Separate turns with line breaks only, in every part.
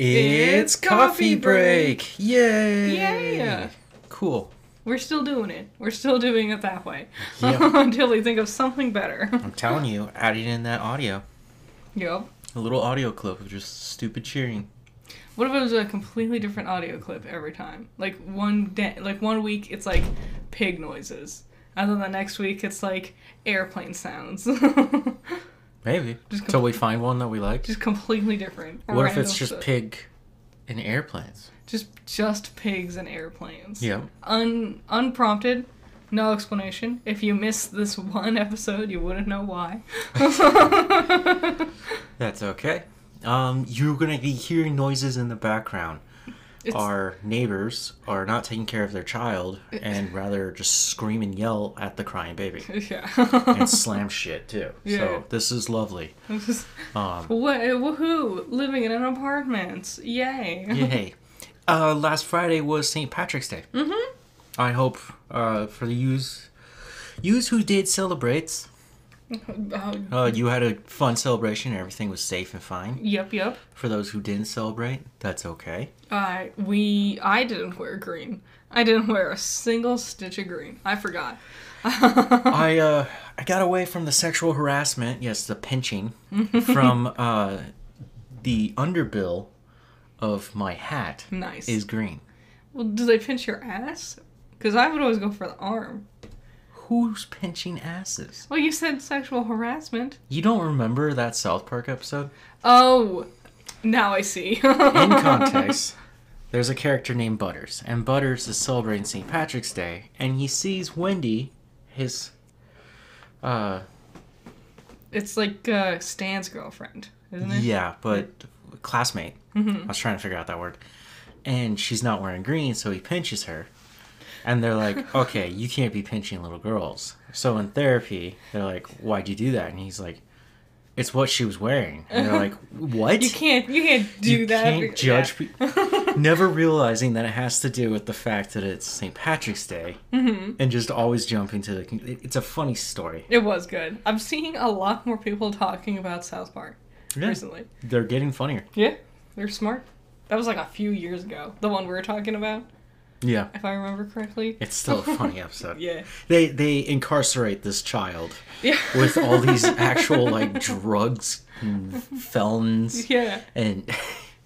It's coffee break. Yay!
Yeah.
Cool.
We're still doing it. We're still doing it that way.
Yep.
Until we think of something better.
I'm telling you, adding in that audio.
Yep.
A little audio clip of just stupid cheering.
What if it was a completely different audio clip every time? Like one day, like one week it's like pig noises, and then the next week it's like airplane sounds.
Maybe.
Just
Until we find one that we like.
just completely different.
What if it's just
stuff.
pig in airplanes?
Just just pigs and airplanes.
Yeah.
Un unprompted, no explanation. If you missed this one episode, you wouldn't know why.
That's okay. Um, you're gonna be hearing noises in the background.
It's-
Our neighbors are not taking care of their child and rather just scream and yell at the crying baby
yeah.
and slam shit too.
Yeah.
So this is lovely. Um,
What? Woohoo! Living in an apartment. Yay.
Yay. Uh, last Friday was St. Patrick's Day.
Mm-hmm.
I hope uh, for the use, use who did celebrate,
Uh,
uh, you had a fun celebration. And everything was safe and fine.
yep. Yep.
For those who didn't celebrate, that's okay.
I we I didn't wear green. I didn't wear a single stitch of green. I forgot.
I uh, I got away from the sexual harassment, yes, the pinching, from uh, the underbill of my hat
Nice.
is green.
well, do they pinch your ass? Because I would always go for the arm.
Who's pinching asses?
Well, you said sexual harassment.
You don't remember that South Park episode?
Oh, now I see.
in context, there's a character named Butters, and Butters is celebrating St. Patrick's Day, and he sees Wendy, his, uh,
It's like uh, Stan's girlfriend, isn't it?
yeah, but classmate. I was trying to figure out that word, and she's not wearing green, so he pinches her, and they're like, "Okay, you can't be pinching little girls." So in therapy, they're like, "Why'd you do that?" And he's like, "It's what she was wearing." And they're like, "What?"
You can't. You can't do
you
that.
can't judge
Yeah.
pe- never realizing that it has to do with the fact that it's st patrick's day
Mm-hmm.
and just always jumping to the it's a funny story
It was good. I'm seeing a lot more people talking about South Park
Yeah.
recently.
they're getting funnier
Yeah, they're smart. That was like a few years ago. The one we were talking about,
yeah
if I remember correctly.
it's still a funny episode
Yeah.
they they incarcerate this child
Yeah.
with all these actual like drugs and felons
Yeah.
and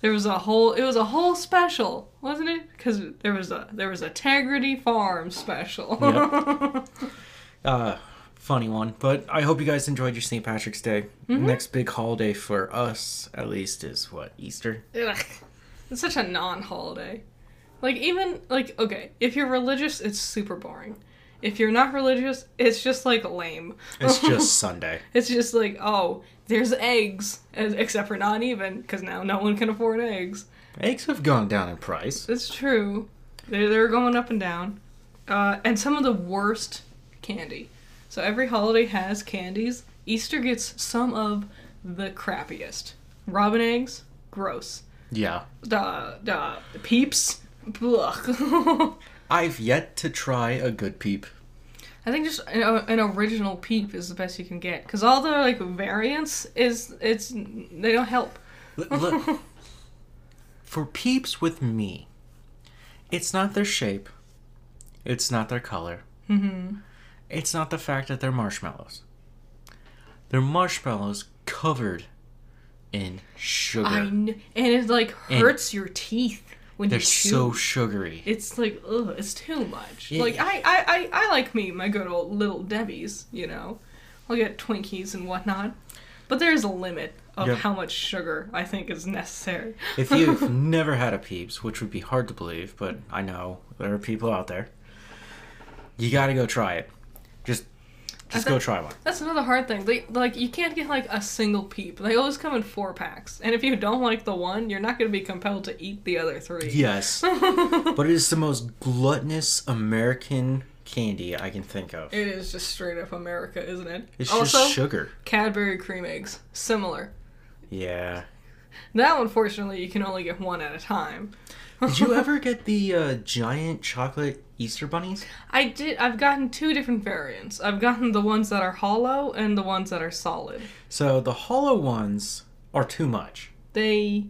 There was a whole. It was a whole special, wasn't it? Because there was a there was a Tegridy Farm special.
Yep. uh funny one but i hope you guys enjoyed your st patrick's day
Mm-hmm.
next big holiday for us at least is what easter
Ugh. It's such a non-holiday. Like even like okay, if you're religious, it's super boring. If you're not religious, it's just like lame.
it's just sunday
It's just like, oh, there's eggs, except for not even, because now no one can afford eggs.
Eggs have gone down in price.
It's true. They're, they're going up and down. Uh, and some of the worst candy. So every holiday has candies. Easter gets some of the crappiest. Robin eggs, gross.
Yeah.
The, the peeps.
I've yet to try a good peep.
I think just an, an original peep is the best you can get. Because all the, like, variants is, it's, they don't help.
L- Look, for peeps with me, it's not their shape, it's not their color,
Mm-hmm.
it's not the fact that they're marshmallows. They're marshmallows covered in sugar.
I kn- and it like
And
hurts your teeth when
They're
chew.
so sugary.
it's like ugh, it's too much.
Yeah.
Like I, I, I, I like me my good old little Debbie's. You know, I'll get Twinkies and whatnot, but there's a limit of
Yep.
how much sugar I think is necessary.
if you've never had a peeps, which would be hard to believe, but I know there are people out there, you gotta go try it. Just, just go try one.
That's another hard thing. They like you can't get like a single peep. They always come in four packs, and if you don't like the one, you're not going to be compelled to eat the other three.
Yes. but it is the most gluttonous American candy I can think of.
It is just straight up America, isn't it?
It's
also,
just sugar.
Cadbury cream eggs, similar.
Yeah.
That unfortunately you can only get one at a time.
Did you ever get the uh, giant chocolate Easter bunnies?
I did. I've gotten two different variants. I've gotten the ones that are hollow and the ones that are solid.
So the hollow ones are too much.
They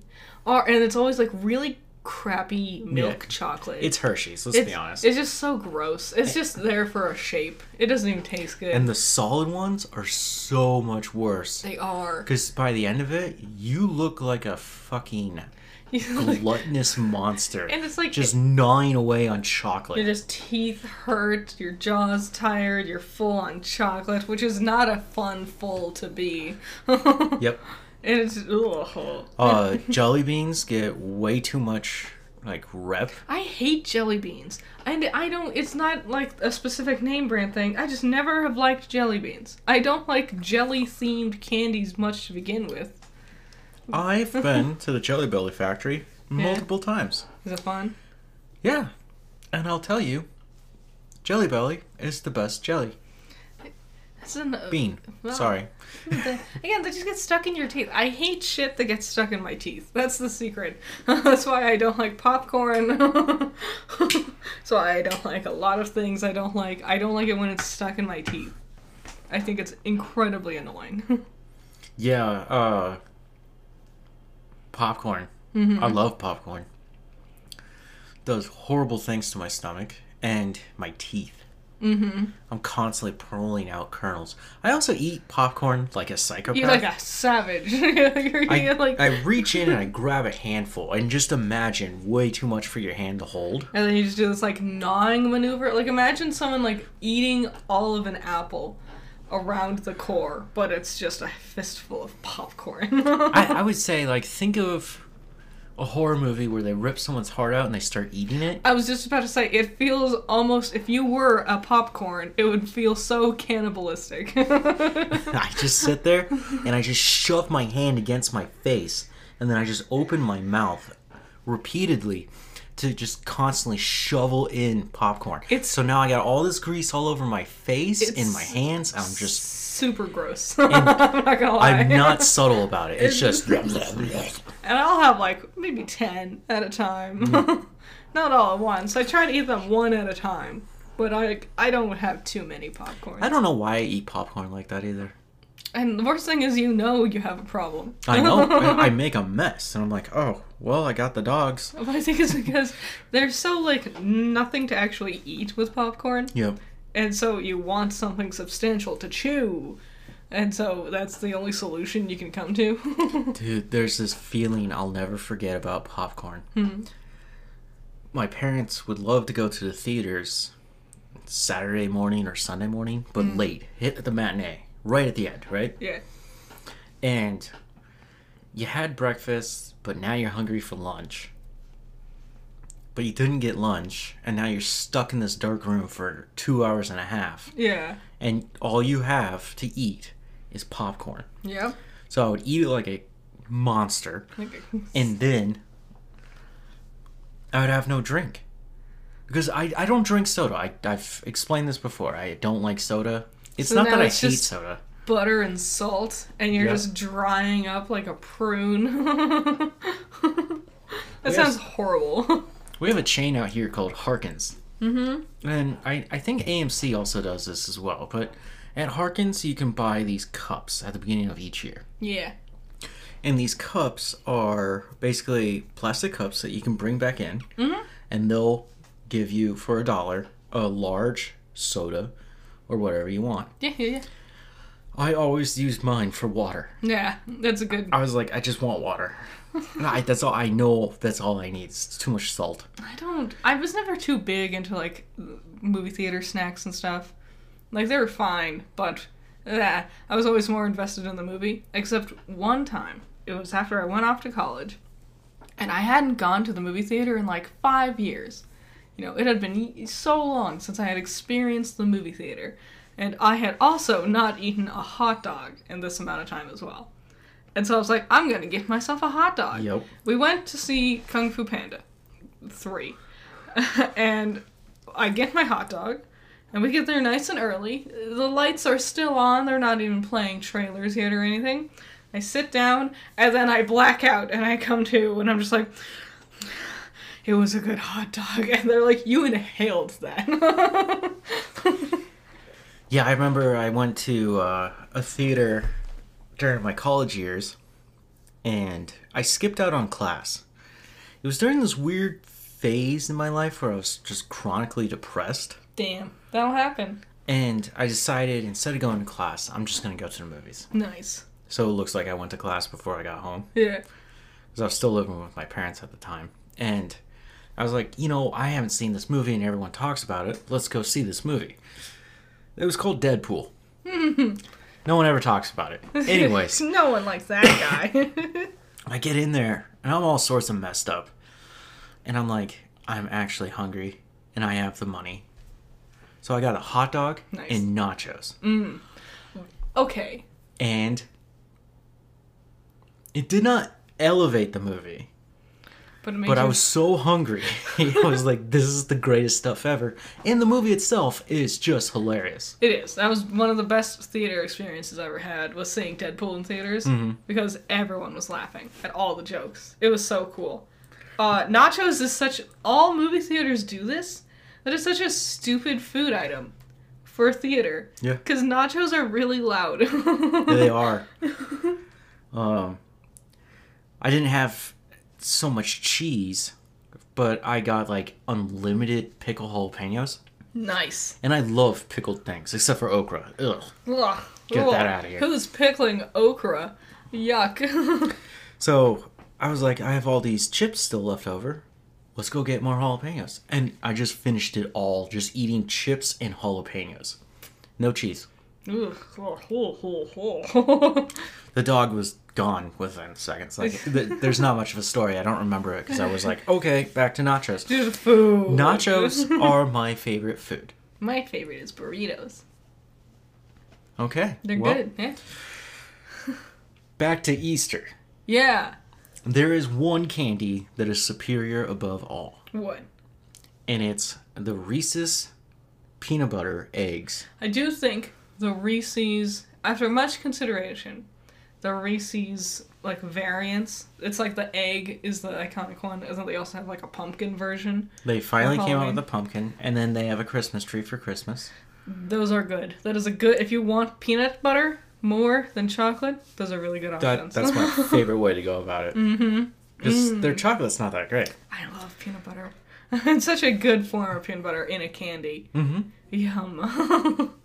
are, and it's always like really crappy milk
Yeah.
chocolate.
It's Hershey's. Let's
it's,
be honest.
It's just so gross. It's just there for a shape. It doesn't even taste good.
and the solid ones are so much worse.
they are.
Because by the end of it, you look like a fucking gluttonous monster.
And it's like-
just gnawing away on chocolate.
Your just teeth hurt, your jaw's tired, you're full on chocolate, which is not a fun full to be.
Yep.
And it's ugh.
Uh, jelly beans get way too much like rep.
I hate jelly beans. And I don't it's not like a specific name brand thing. I just never have liked jelly beans. I don't like jelly themed candies much to begin with.
I've been to the Jelly Belly factory multiple times.
Is it fun?
Yeah, and I'll tell you, Jelly Belly is the best jelly
It's an,
bean.
Well,
Sorry.
the- again, they just get stuck in your teeth. I hate shit that gets stuck in my teeth. That's the secret. That's why I don't like popcorn. That's why I don't like a lot of things I don't like. I don't like it when it's stuck in my teeth. I think it's incredibly annoying.
Yeah. Uh, popcorn.
Mm-hmm.
I love popcorn. Does horrible things to my stomach and my teeth.
mm-hmm.
I'm constantly pulling out kernels. I also eat popcorn like a psychopath.
You're like a savage. you're,
I,
like,
I reach in and I grab a handful and just imagine way too much for your hand to hold.
and then you just do this like gnawing maneuver. Like imagine someone like eating all of an apple around the core, but it's just a fistful of popcorn.
I, I would say like think of a horror movie where they rip someone's heart out and they start eating it.
I was just about to say, it feels almost, if you were a popcorn, it would feel so cannibalistic.
I just sit there and I just shove my hand against my face and then I just open my mouth repeatedly to just constantly shovel in popcorn.
It's-
so now I got all this grease all over my face and my hands. I'm just
Super gross. I'm not gonna lie.
I'm not subtle about it. It's just
And I'll have like maybe 10 at a time.
Mm-hmm.
not all at once. I try to eat them one at a time. But I, I don't have too many popcorn.
I don't know why I eat popcorn like that either.
And the worst thing is, you know you have a problem.
I know. I, I make a mess and I'm like, "Oh, well, I got the dogs."
But I think it's because there's so like nothing to actually eat with popcorn.
Yep.
And so you want something substantial to chew. And so that's the only solution you can come to.
Dude, there's this feeling I'll never forget about popcorn.
Hmm.
My parents would love to go to the theaters Saturday morning or Sunday morning, but
Hmm.
late. Hit the matinee, right at the end, right?
yeah.
And you had breakfast, but now you're hungry for lunch. But you didn't get lunch, and now you're stuck in this dark room for two hours and a half.
Yeah.
And all you have to eat is popcorn.
Yeah.
So I would eat it like a monster.
Okay.
and then I would have no drink because I, I don't drink soda. I I've explained this before. I don't like soda. It's
So
not that I hate soda.
Butter and salt, and you're
Yep.
just drying up like a prune. that
Yes.
sounds horrible.
We have a chain out here called Harkins,
mm-hmm.
and I I think AMC also does this as well. But at Harkins, you can buy these cups at the beginning of each year.
Yeah.
And these cups are basically plastic cups that you can bring back in,
Mhm.
and they'll give you for a dollar a large soda or whatever you want.
Yeah, yeah, yeah.
I always use mine for water.
Yeah, that's a good.
I was like, I just want water. I, that's all I know. That's all I need. It's too much salt.
I don't. I was never too big into like movie theater snacks and stuff. Like they were fine, but yeah, I was always more invested in the movie. Except one time, it was after I went off to college, and I hadn't gone to the movie theater in like five years. You know, it had been so long since I had experienced the movie theater, and I had also not eaten a hot dog in this amount of time as well. And so I was like, I'm gonna get myself a hot dog.
Yep.
We went to see Kung Fu Panda 3. and I get my hot dog, and we get there nice and early. The lights are still on, they're not even playing trailers yet or anything. I sit down, and then I black out, and I come to, and I'm just like, it was a good hot dog. And they're like, you inhaled that.
Yeah, I remember I went to uh, a theater during my college years, and I skipped out on class. It was during this weird phase in my life where I was just chronically depressed.
Damn, that'll happen.
And I decided instead of going to class, I'm just going to go to the movies.
Nice.
So it looks like I went to class before I got home.
Yeah.
Because I was still living with my parents at the time. And I was like, you know, I haven't seen this movie and everyone talks about it. Let's go see this movie. It was called Deadpool. no one ever talks about it. Anyways,
no one likes that guy.
I get in there and I'm all sorts of messed up. And I'm like, I'm actually hungry and I have the money. So I got a hot dog
Nice.
and nachos. Mm.
okay.
And it did not elevate the movie.
But,
But I was so hungry. I was like, this is the greatest stuff ever. And the movie itself is just hilarious.
It is. That was one of the best theater experiences I ever had was seeing Deadpool in theaters because everyone was laughing at all the jokes. It was so cool. Uh, nachos is such all movie theaters do this. That is such a stupid food item for a theater.
Yeah.
Because nachos are really loud.
they are. Um, I didn't have so much cheese, but I got like unlimited pickle jalapenos.
Nice.
And I love pickled things, except for okra. Ugh.
Ugh.
Get
Ugh.
that outta here.
Who's pickling okra? Yuck.
So I was like, I have all these chips still left over. Let's go get more jalapenos. And I just finished it all, just eating chips and jalapenos. No cheese. The dog was gone within seconds. Like, th- there's not much of a story. I don't remember it because I was like, okay, back to nachos.
Dude, food.
Nachos are my favorite food.
My favorite is burritos.
Okay.
They're
well,
good. Yeah.
Back to Easter.
Yeah.
There is one candy that is superior above all,
What?
and it's the Reese's peanut butter eggs.
I do think the Reese's, after much consideration, the Reese's like variants. It's like the egg is the iconic one, and then they also have like a pumpkin version.
They finally came out with a pumpkin, and then they have a Christmas tree for Christmas.
Those are good. That is a good. If you want peanut butter more than chocolate, those are really good
That,
options.
that's my favorite way to go about it. Mm-hmm. Because their chocolate's not that great.
I love peanut butter. it's such a good form of peanut butter in a candy.
Mm-hmm.
Yum.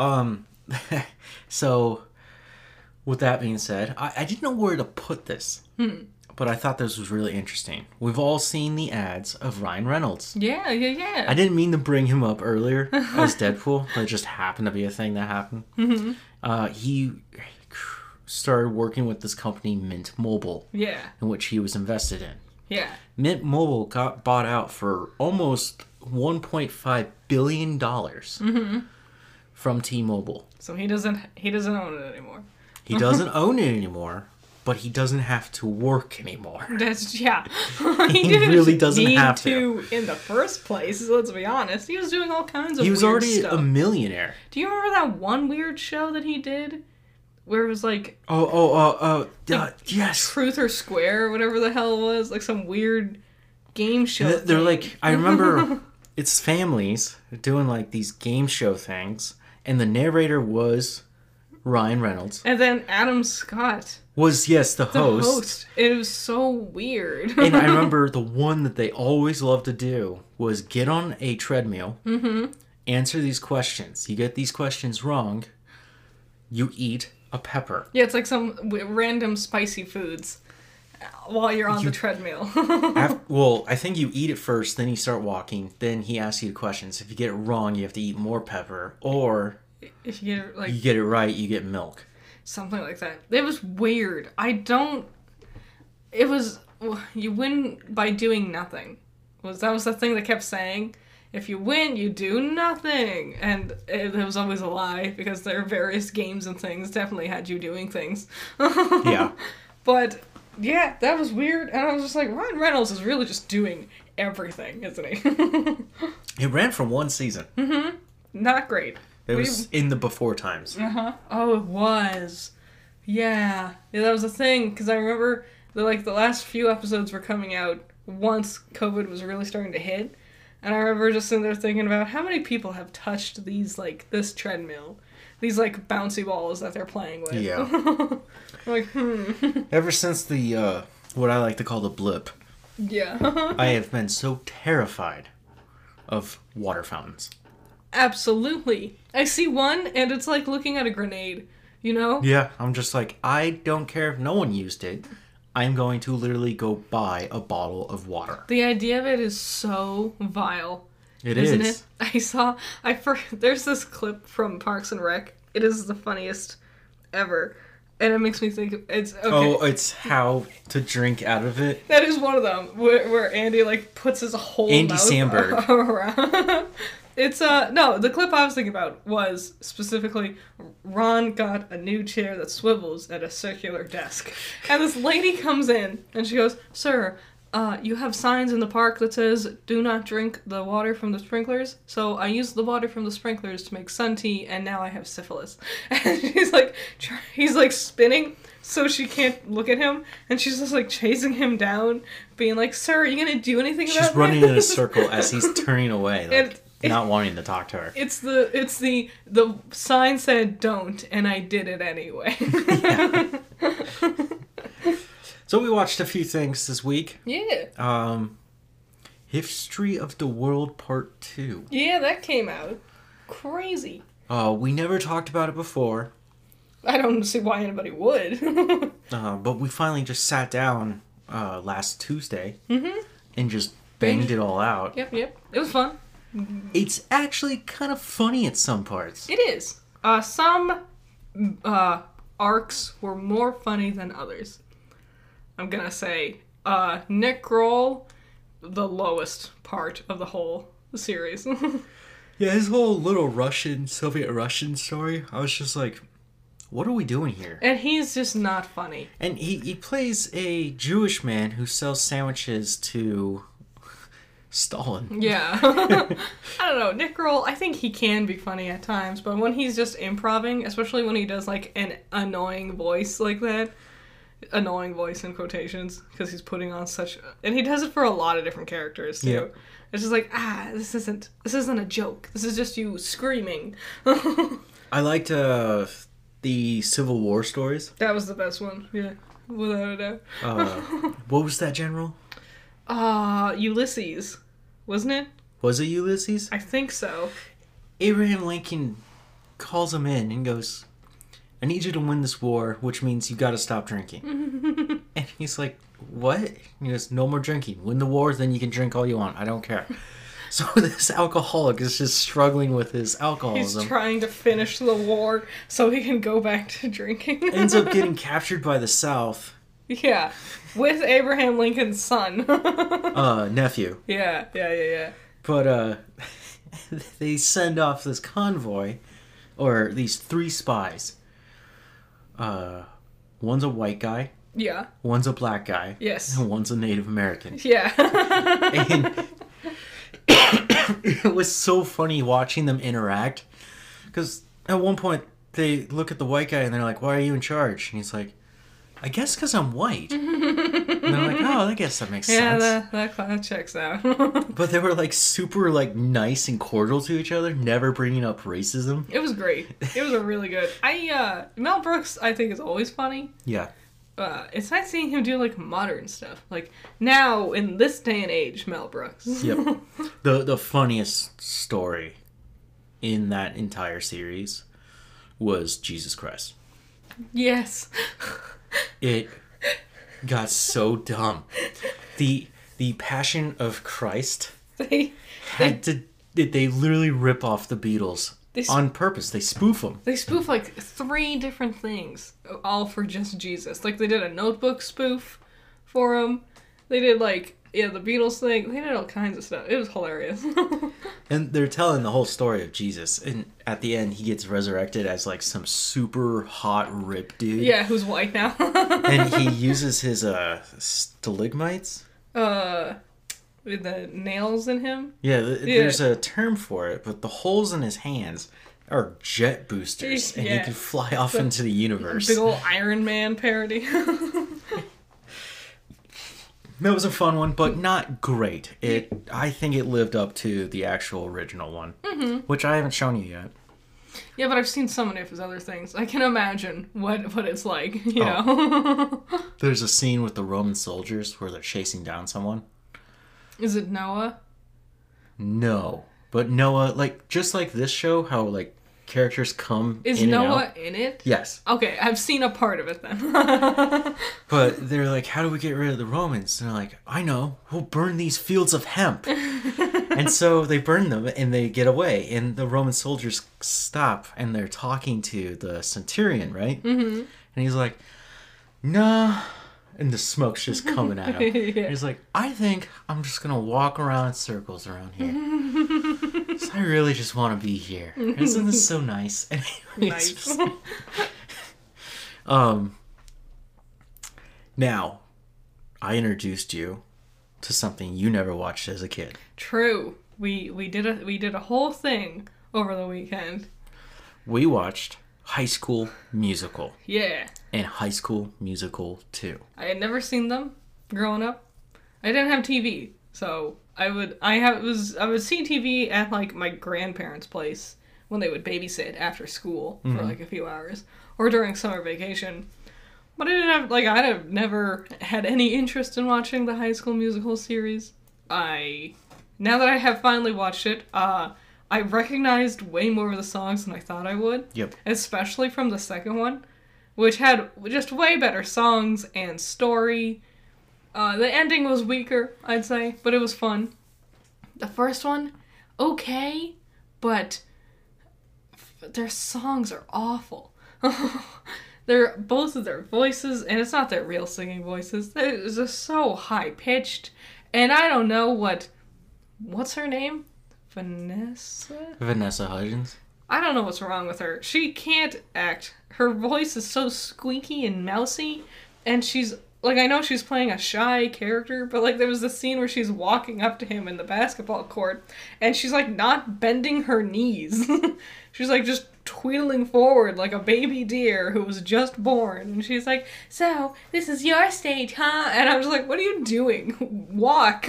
Um, so with that being said, I, I didn't know where to put this, but I thought this was really interesting. We've all seen the ads of Ryan Reynolds.
yeah, yeah, yeah.
I didn't mean to bring him up earlier as Deadpool, but it just happened to be a thing that happened.
Mm-hmm.
Uh, he started working with this company, Mint Mobile,
yeah,
in which he was invested in.
yeah.
Mint Mobile got bought out for almost 1.5 billion dollars
Mm-hmm.
From T-Mobile.
So he doesn't he doesn't own it anymore.
He doesn't own it anymore, but he doesn't have to work anymore.
That's yeah.
He
didn't
really doesn't
need
have
to in the first place. Let's be honest. He was doing all kinds of.
He was already
stuff.
a millionaire.
Do you remember that one weird show that he did, where it was like
Oh, oh, oh, oh, uh, yes.
Truth or Square or whatever the hell it was, like some weird game show.
They're
thing.
like, I remember it's families doing like these game show things, and the narrator was Ryan Reynolds.
And then Adam Scott,
Was yes the
the
host.
host. It was so weird.
and I remember the one that they always loved to do was get on a treadmill,
Mm-hmm.
answer these questions. You get these questions wrong, you eat a pepper.
yeah, it's like some random spicy foods while you're on the treadmill.
Af well, I think you eat it first, then you start walking, then he asks you questions. If you get it wrong, you have to eat more pepper, or
if you get like
you get it right, you get milk.
something like that. It was weird. I don't. It was you win by doing nothing. Was that was the thing they kept saying? If you win, you do nothing, and it, it was always a lie because there are various games and things definitely had you doing things.
Yeah.
But yeah, that was weird, and I was just like, Ryan Reynolds is really just doing everything, isn't he?
It ran for one season.
Not great.
It
We-
was in the before times.
Uh huh. Oh, it was. Yeah. Yeah, that was a thing because I remember the like the last few episodes were coming out once COVID was really starting to hit, and I remember just sitting there thinking about how many people have touched these like this treadmill these like bouncy balls that they're playing with.
Yeah.
like, hmm.
Ever since the uh, what I like to call the blip,
Yeah.
I have been so terrified of water fountains.
Absolutely. I see one and it's like looking at a grenade, you know?
Yeah, I'm just like I don't care if no one used it. I'm going to literally go buy a bottle of water.
The idea of it is so vile.
It
isn't
is.
it? I saw I for, there's this clip from Parks and Rec. It is the funniest ever. And it makes me think it's okay.
Oh, it's how to drink out of it.
That is one of them where, where Andy like puts his whole
Andy
mouth
Samberg.
around. it's uh no, the clip I was thinking about was specifically Ron got a new chair that swivels at a circular desk, and this lady comes in and she goes, "Sir." Uh, you have signs in the park that says "Do not drink the water from the sprinklers." So I used the water from the sprinklers to make sun tea, and now I have syphilis. And she's like, try- he's like spinning, so she can't look at him, and she's just like chasing him down, being like, "Sir, are you gonna do anything
She's
about
running
this?"
in a circle as he's turning away, like
And-
not wanting to talk to her.
It's the it's the the sign said don't, and I did it anyway.
So we watched a few things this week.
yeah,
Um, History of the World Part Two.
yeah, that came out crazy.
Uh, we never talked about it before,
I don't see why anybody would.
uh, but we finally just sat down uh, last Tuesday
Mhm.
and just banged it all out.
yep, yep, it was fun.
It's actually kind of funny at some parts.
It is. Uh, some uh, arcs were more funny than others. I'm gonna say uh, Nick Kroll, the lowest part of the whole series.
Yeah, his whole little Russian, Soviet Russian story, I was just like, what are we doing here?
and he's just not funny.
And he, he plays a Jewish man who sells sandwiches to Stalin.
Yeah. I don't know. Nick Kroll, I think he can be funny at times, but when he's just improving, especially when he does like an annoying voice like that, annoying voice in quotations, because he's putting on such and he does it for a lot of different characters too.
Yeah.
It's just like, ah, this isn't this isn't a joke. This is just you screaming.
I liked uh, the Civil War stories.
that was the best one, yeah. Without a doubt.
Uh, what was that general?
Ah, Ulysses, wasn't it?
Was it Ulysses?
I think so.
Abraham Lincoln calls him in and goes, I need you to win this war, which means you gotta stop drinking. and he's like, What? And he goes, No more drinking. Win the war, then you can drink all you want. I don't care. So this alcoholic is just struggling with his alcoholism.
He's trying to finish the war so he can go back to drinking.
ends up getting captured by the South,
yeah, with Abraham Lincoln's son.
uh, nephew.
yeah, yeah, yeah, yeah.
But uh, they send off this convoy, or these three spies. Uh, one's a white guy,
Yeah.
one's a black guy,
Yes.
and one's a Native American.
Yeah.
And it was so funny watching them interact, because at one point they look at the white guy and they're like, "Why are you in charge?" And he's like, "I guess because I'm white." like, "Oh, I guess that makes
yeah,
sense."
that, that, that checks out.
But they were like super like nice and cordial to each other, never bringing up racism.
it was great. It was a really good. I uh Mel Brooks I think is always funny.
Yeah.
Uh, it's nice seeing him do like modern stuff. Like now in this day and age, Mel Brooks.
Yep. the the funniest story in that entire series was Jesus Christ.
yes.
It got so dumb. The the Passion of Christ
they
had to did they literally rip off the Beatles
They s-
on purpose. They spoof them.
They spoof like three different things, all for just Jesus. Like they did a notebook spoof for him. They did like yeah the Beatles thing. They did all kinds of stuff. It was hilarious.
And they're telling the whole story of Jesus. And at the end, he gets resurrected as like some super hot rip dude.
yeah, who's white now?
And he uses his uh stalagmites.
uh, the nails in him.
Yeah, th-
Yeah.
there's a term for it, but the holes in his hands are jet boosters, and he can fly off into the universe.
Big old Iron Man parody.
That was a fun one, but not great. It, I think it lived up to the actual original one,
Mm-hmm.
which I haven't shown you yet.
Yeah, but I've seen so many of his other things. I can imagine what what it's like. You
Oh.
know,
There's a scene with the Roman soldiers where they're chasing down someone.
is it Noah?
No, but Noah, like just like this show, how like characters come
Is Noah
out.
in it?
Yes,
Okay, I've seen a part of it then.
but they're like, how do we get rid of the Romans? And they're like, I know, we'll burn these fields of hemp. and so they burn them and they get away. And the Roman soldiers stop and they're talking to the centurion, right? Mm-hmm. And he's like, nah. And the smoke's just coming at him.
Yeah.
He's like, I think I'm just gonna walk around in circles around here. I really just want to be here. Isn't this so nice? It's
nice.
um. Now, I introduced you to something you never watched as a kid.
True. We we did a we did a whole thing over the weekend.
We watched High School Musical
Yeah.
and High School Musical 2.
I had never seen them growing up. I didn't have TV, so I would I have was I would see TV at like my grandparents' place when they would babysit after school for like a few hours or during summer vacation. But I didn't have like I'd have never had any interest in watching the High School Musical series. I now that I have finally watched it, uh I recognized way more of the songs than I thought I would
Yep.
especially from the second one, which had just way better songs and story. Uh, the ending was weaker, I'd say, but it was fun. The first one, okay, but f- their songs are awful. they're both of their voices, and it's not their real singing voices. They're just so high pitched, and I don't know what. What's her name? Vanessa?
Vanessa Hudgens.
I don't know what's wrong with her. She can't act. Her voice is so squeaky and mousy, and she's like I know she's playing a shy character, but like there was the scene where she's walking up to him in the basketball court, and she's like not bending her knees. she's like just tweedling forward like a baby deer who was just born, and she's like, "So this is your stage, huh?" And I was like, "What are you doing? Walk,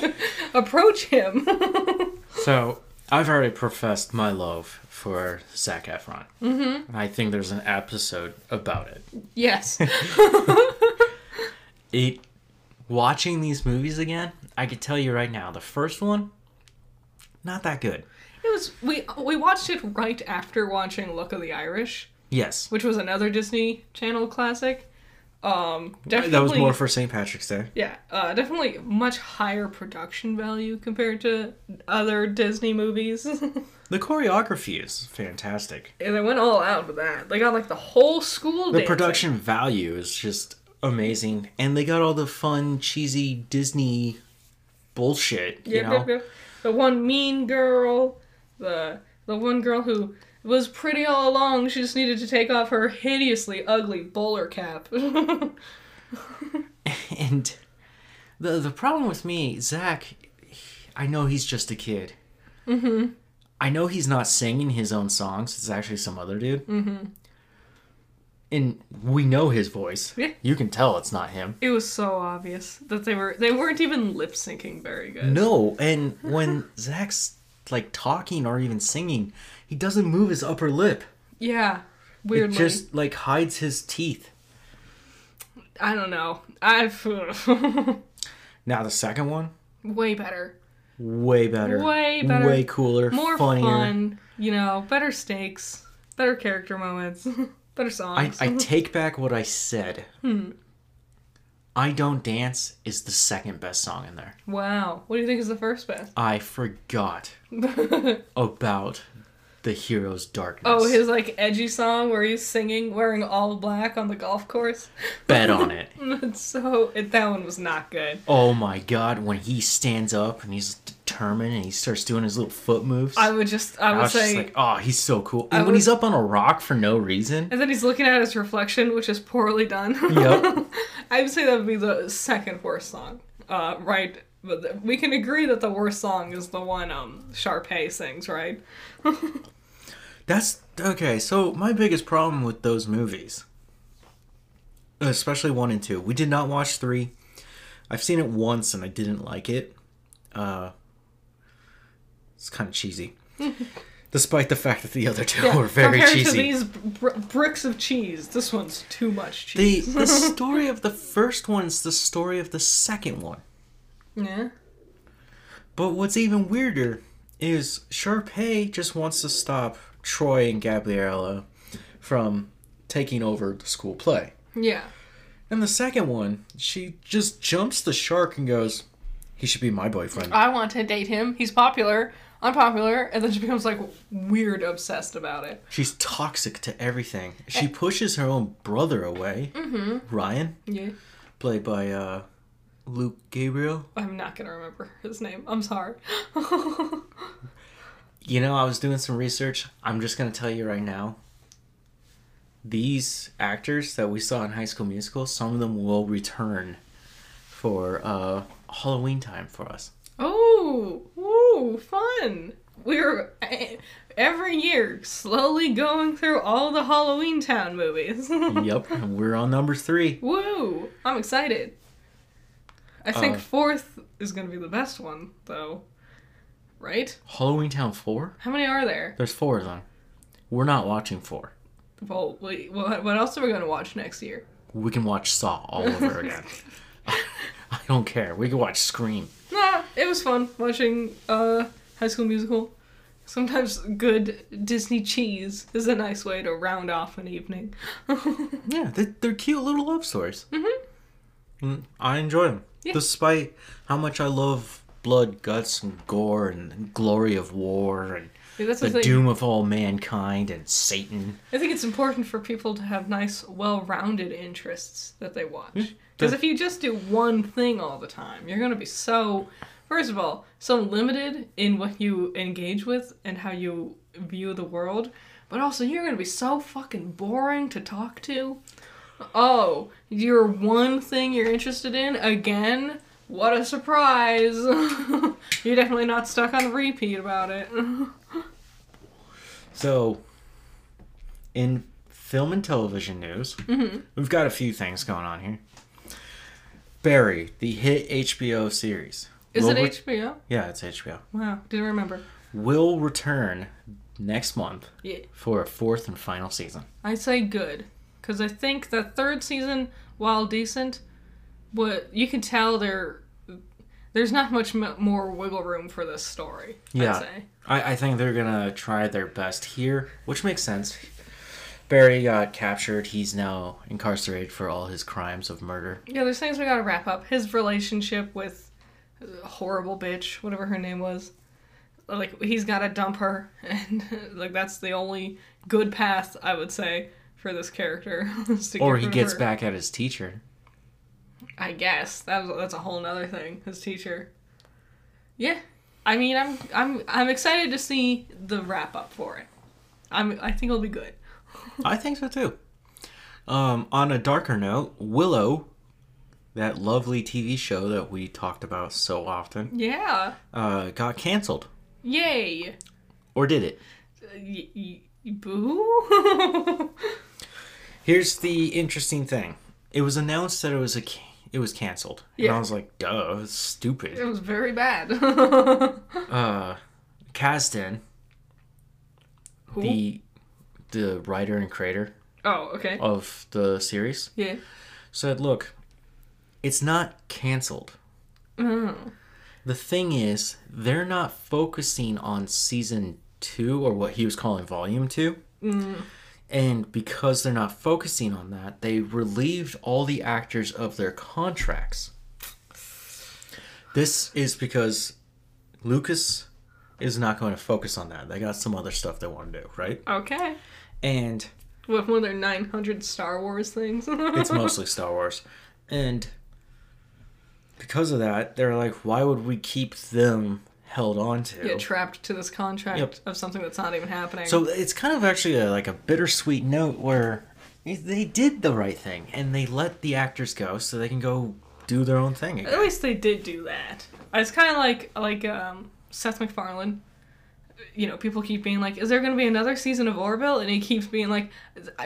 approach him."
So, I've already professed my love for Zac Efron. Mm-hmm. I think there's an episode about it.
yes.
It watching these movies again i could tell you right now the first one not that good
It was we we watched it right after watching Luck of the Irish,
yes
which was another Disney Channel classic. Um, definitely
that was more for st patrick's day
yeah, uh, definitely much higher production value compared to other Disney movies.
the choreography is fantastic
and they went all out with that. They got like the whole school.
the
dancing.
production value is just amazing and they got all the fun cheesy disney bullshit you
Yep,
know
yep, yep. The one mean girl, the the one girl who was pretty all along. She just needed to take off her hideously ugly bowler cap.
and the the problem with me, Zac, I know he's just a kid. Mm-hmm. I know he's not singing his own songs. It's actually some other dude. Mm-hmm. And we know his voice.
Yeah.
You can tell it's not him.
It was so obvious that they were they weren't even lip syncing very good.
No, and when Zac's like talking or even singing, he doesn't move his upper lip.
Yeah, Weirdly.
It just like hides his teeth.
I don't know. I've
Now the second one,
way better,
way better,
Way better.
way cooler,
more
funnier.
fun. You know, better stakes, better character moments, better
I. I take back what I said.
Hmm.
I Don't Dance is the second best song in there.
wow. What do you think is the first best?
I forgot about the hero's darkness.
Oh, his like edgy song where he's singing wearing all black on the golf course.
Bet on it.
So it, that one was not good.
Oh my god, when he stands up and he's determined and he starts doing his little foot moves.
I would just I
I
would
was just
say
like, oh, he's so cool.
I
And when
would-
he's up on a rock for no reason.
and then he's looking at his reflection, which is poorly done.
Yep.
I would say that would be the second worst song. Uh, right, but we can agree that the worst song is the one um Sharpay sings, right?
That's okay. So my biggest problem with those movies, especially one and two, we did not watch three. I've seen it once and I didn't like it. Uh, it's kind of cheesy. Despite the fact that the other two
Yeah,
were very
compared
cheesy.
to these br- bricks of cheese, this one's too much
the
cheese.
the story of the first one's the story of the second one.
yeah.
But what's even weirder is Sharpay just wants to stop Troy and Gabriella from taking over the school play.
Yeah.
And the second one, she just jumps the shark and goes, "He should be my boyfriend."
I want to date him. He's popular. I'm popular. And then she becomes like weird obsessed about it.
She's toxic to everything. She pushes her own brother away, Ryan,
Yeah.
played by uh, Luke Gabriel.
I'm not going to remember his name. I'm sorry.
You know, I was doing some research. I'm just gonna tell you right now. These actors that we saw in High School Musical, some of them will return for uh, Halloween time for us.
oh, woo, fun. We're eh, every year slowly going through all the Halloween Town movies.
yep, we're on number three.
Woo! I'm excited. I think
Uh,
fourth is going to be the best one, though. Right?
Halloween Town four.
How many are there?
There's four of them. We're not watching four.
Well, wait, what, what else are we going to watch next year?
We can watch Saw all over again. I don't care. We can watch Scream.
Nah, it was fun watching uh, High School Musical. Sometimes good Disney cheese is a nice way to round off an evening.
Yeah, they're, they're cute little love stories.
Mm-hmm.
Mm, I enjoy them.
Yeah.
Despite how much I love blood, guts, and gore, and glory of war, and
Yeah, that's
the
thing.
doom of all mankind, and Satan.
I think it's important for people to have nice, well-rounded interests that they watch.
Hmm.
Because if you just do one thing all the time, you're gonna be so, first of all, so limited in what you engage with and how you view the world. But also, you're gonna be so fucking boring to talk to. Oh, your one thing you're interested in again? What a surprise! you're definitely not stuck on repeat about it.
So, in film and television news,
Mm-hmm.
we've got a few things going on here. Barry, the hit HBO series.
Is it
re-
HBO?
Yeah, it's HBO.
Wow, didn't remember.
Will return next month
Yeah.
for a fourth and final season.
I say good because I think the third season, while decent, what you can tell there, there's not much m- more wiggle room for this story.
Yeah.
I'd say.
I, I think they're gonna try their best here, which makes sense. Barry got captured. He's now incarcerated for all his crimes of murder.
Yeah, there's things we gotta wrap up. His relationship with horrible bitch, whatever her name was. Like he's gotta dump her, and like that's the only good path I would say for this character. to
Or he gets
her.
back at his teacher.
I guess that was, that's a whole nother thing. His teacher. Yeah, I mean, I'm I'm I'm excited to see the wrap up for it. I'm I think it'll be good.
I think so too. Um, on a darker note, Willow, that lovely TV show that we talked about so often,
Yeah,
uh, got canceled.
yay!
Or did it?
Uh, y- y- boo.
Here's the interesting thing. It was announced that it was a it was canceled. And I was like, duh, it's stupid.
it was very bad.
uh Kasdan,
Who?
the the writer and creator
oh, okay.
of the series,
Yeah.
said, "Look, it's not canceled.
Oh.
The thing is, they're not focusing on season 2 or what he was calling volume 2. And because they're not focusing on that, they relieved all the actors of their contracts. This is because Lucas is not going to focus on that. They got some other stuff they want to do, right?
Okay.
And
What one of their 900 Star Wars things?
it's mostly Star Wars. And because of that, they're like, why would we keep them held on to?
Get trapped to this contract
Yep.
of something that's not even happening.
So it's kind of actually a, like a bittersweet note where they did the right thing and they let the actors go so they can go do their own thing
At least they did do that. It's kind of like like um, Seth MacFarlane. You know, people keep being like, "Is there going to be another season of Orville?" And he keeps being like,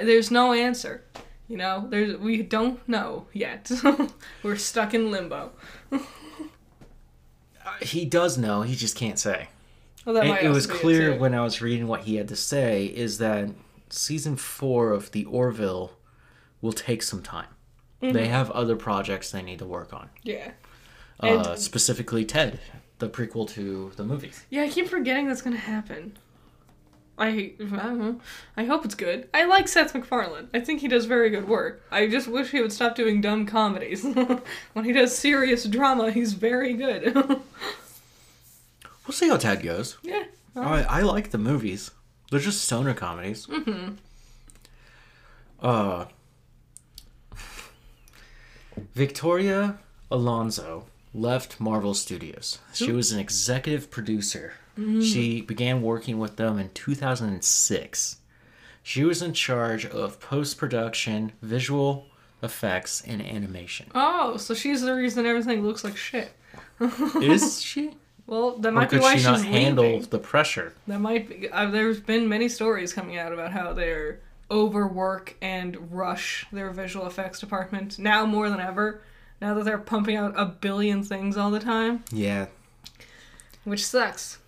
"There's no answer." You know, there's we don't know yet. We're stuck in limbo.
He does know, he just can't say.
Well, that
it, it was clear
too.
when I was reading what he had to say is that season four of the Orville will take some time.
Mm-hmm.
They have other projects they need to work on.
Yeah.
Uh,
And-
specifically, Ted, the prequel to the movies.
Yeah, I keep forgetting that's gonna happen. I, I. I hope it's good. I like Seth MacFarlane. I think he does very good work. I just wish he would stop doing dumb comedies. when he does serious drama, he's very good.
We'll see how Ted goes.
yeah.
I, I like the movies. They're just stoner comedies. Mm-hmm. Uh, Victoria Alonso left Marvel Studios. She was an executive producer. She began working with them in 2006. She was in charge of post production, visual effects, and animation.
Oh, so she's the reason everything looks like shit.
Is she?
Well, that
Or
might be why
she
she's
not handle
leaving.
the pressure?
That might be. Uh, there's been many stories coming out about how they're overwork and rush their visual effects department now more than ever. Now that they're pumping out a billion things all the time,
Yeah,
which sucks.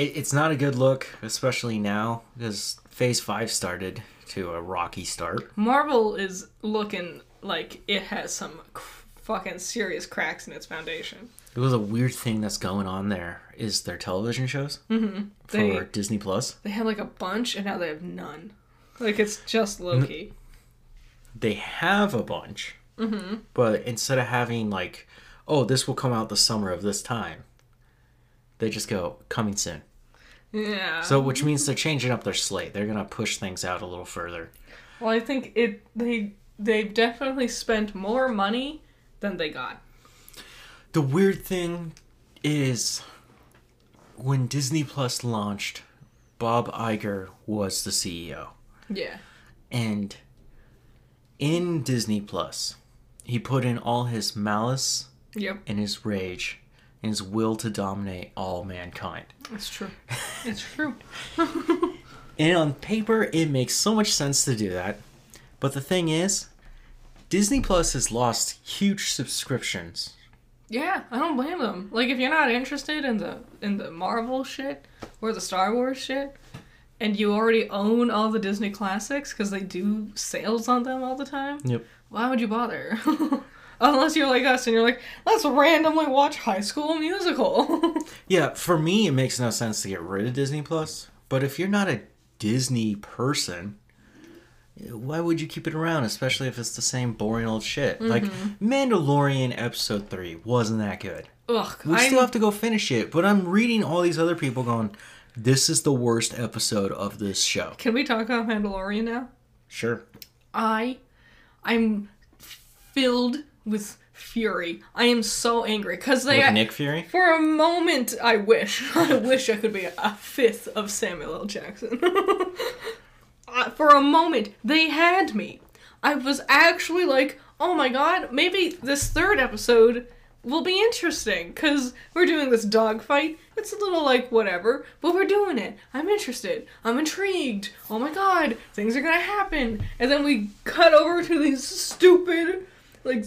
It, it's not a good look, especially now, because Phase 5 started to a rocky start.
Marvel is looking like it has some c- fucking serious cracks in its foundation.
It was a weird thing that's going on there is their television shows
Mm-hmm.
for
They
Disney Plus.
they had like a bunch and now they have none. Like it's just Loki.
They have a bunch,
Mm-hmm.
but instead of having like, oh, this will come out the summer of this time, they just go coming soon.
Yeah.
So, which means they're changing up their slate. They're gonna push things out a little further.
well, I think it they they've definitely spent more money than they got.
The weird thing is when Disney Plus launched, Bob Iger was the CEO.
Yeah.
And in Disney Plus, he put in all his malice
Yep.
and his rage and his will to dominate all mankind.
It's true. It's true.
And on paper, it makes so much sense to do that. But the thing is, Disney Plus has lost huge subscriptions.
Yeah, I don't blame them. Like if you're not interested in the in the Marvel shit or the Star Wars shit, and you already own all the Disney classics because they do sales on them all the time,
Yep.
why would you bother? Unless you're like us and you're like, let's randomly watch High School Musical.
Yeah, for me, it makes no sense to get rid of Disney Plus. But if you're not a Disney person, why would you keep it around? Especially if it's the same boring old shit. Like mm-hmm. Mandalorian episode three wasn't that good.
Ugh,
We
I'm-
still have to go finish it. But I'm reading all these other people going, "This is the worst episode of this show."
Can we talk about Mandalorian now?
Sure.
I, I'm filled with fury. I am so angry because they.
With Nick Fury.
For a moment, I wish. I wish I could be a fifth of Samuel L. Jackson. Uh, For a moment, they had me. I was actually like, oh my god, maybe this third episode will be interesting because we're doing this dogfight. It's a little like whatever, but we're doing it. I'm interested. I'm intrigued. Oh my god, things are gonna happen. And then we cut over to these stupid, like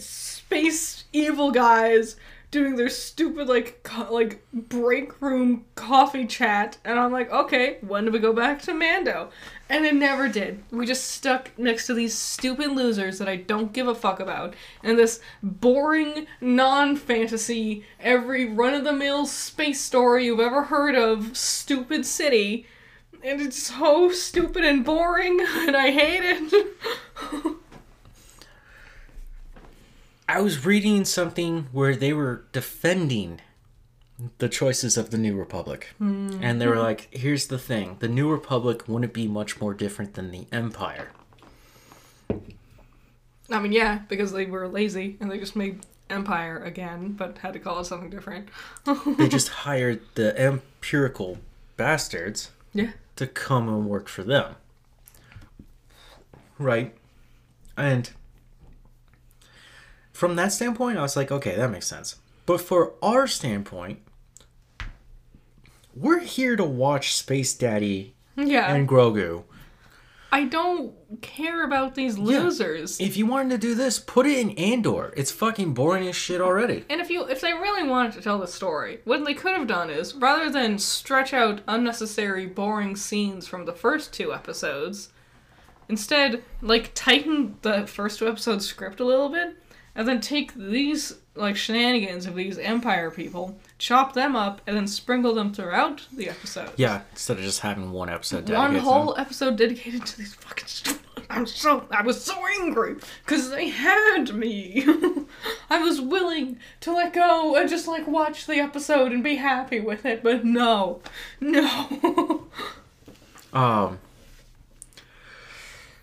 space evil guys doing their stupid like co- like break room coffee chat, and I'm like, okay, when do we go back to Mando? And it never did. We just stuck next to these stupid losers that I don't give a fuck about, and this boring non-fantasy, every run-of-the-mill space story you've ever heard of, stupid city. And it's so stupid and boring, and I hate it.
I was reading something where they were defending the choices of the New Republic. Hmm. And they were like, here's the thing the New Republic wouldn't be much more different than the Empire.
I mean, yeah, because they were lazy and they just made Empire again, but had to call it something different.
They just hired the empirical bastards
yeah.
to come and work for them. Right? And from that standpoint, I was like, okay, that makes sense. But for our standpoint, we're here to watch Space Daddy
Yeah.
and Grogu
I don't care about these losers.
If you wanted to do this, put it in Andor. It's fucking boring as shit already.
And if you if they really wanted to tell the story, what they could have done is rather than stretch out unnecessary boring scenes from the first two episodes, instead like tighten the first two episodes script a little bit and then take these like shenanigans of these empire people, chop them up and then sprinkle them throughout the episode.
Yeah, instead of just having one episode.
One
dedicated to
whole episode dedicated to these fucking stupid. I'm so I was so angry because they had me. I was willing to let go and just like watch the episode and be happy with it, but no, no.
Um,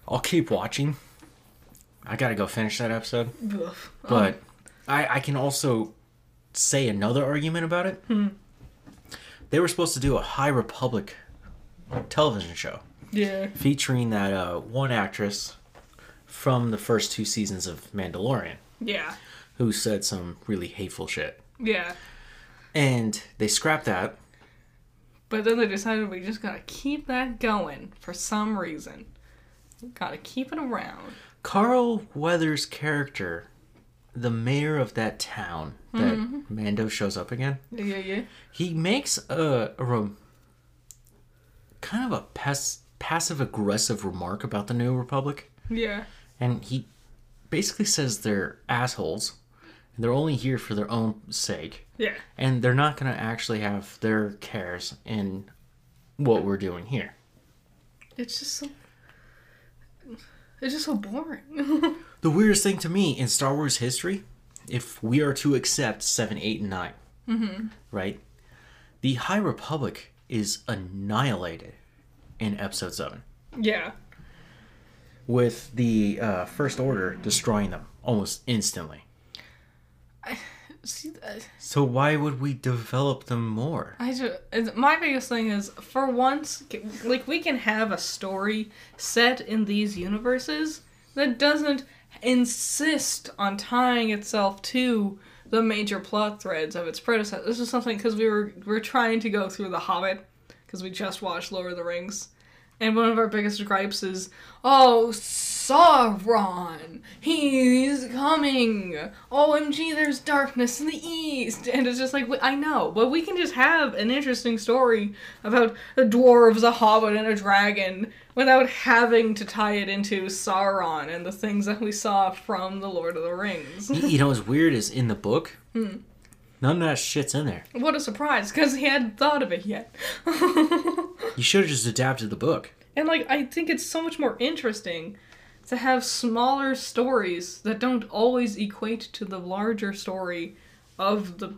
I'll keep watching. I gotta go finish that episode, but I I can also say another argument about it. They were supposed to do a High Republic television show
yeah,
featuring that uh, one actress from the first two seasons of Mandalorian
yeah,
who said some really hateful shit,
yeah.
and they scrapped that.
But then they decided we just gotta keep that going for some reason. Gotta keep it around.
Carl Weathers' character, the mayor of that town that mm-hmm. Mando shows up again,
Yeah, yeah, yeah.
he makes a, a rem- kind of a pass- passive aggressive remark about the New Republic,
Yeah.
and he basically says they're assholes, and they're only here for their own sake,
Yeah.
and they're not going to actually have their cares in what we're doing here.
It's just so. It's just so boring.
The weirdest thing to me in Star Wars history, if we are to accept 7, 8, and 9, right? The High Republic is annihilated in Episode 7,
yeah.
with the uh, First Order destroying them almost instantly.
See, uh,
So why would we develop them more?
I just my biggest thing is for once, like we can have a story set in these universes that doesn't insist on tying itself to the major plot threads of its predecessor. This is something because we were we are trying to go through The Hobbit because we just watched Lord of the Rings, and one of our biggest gripes is, oh, Sauron, he's coming. Oh, OMG, there's darkness in the east. And it's just like, I know, but we can just have an interesting story about the dwarves, a hobbit, and a dragon without having to tie it into Sauron and the things that we saw from the Lord of the Rings.
you know what's weird is in the book, hmm. none of that shit's in there.
what a surprise, because he hadn't thought of it yet.
You should have just adapted the book.
And like I think it's so much more interesting to have smaller stories that don't always equate to the larger story of the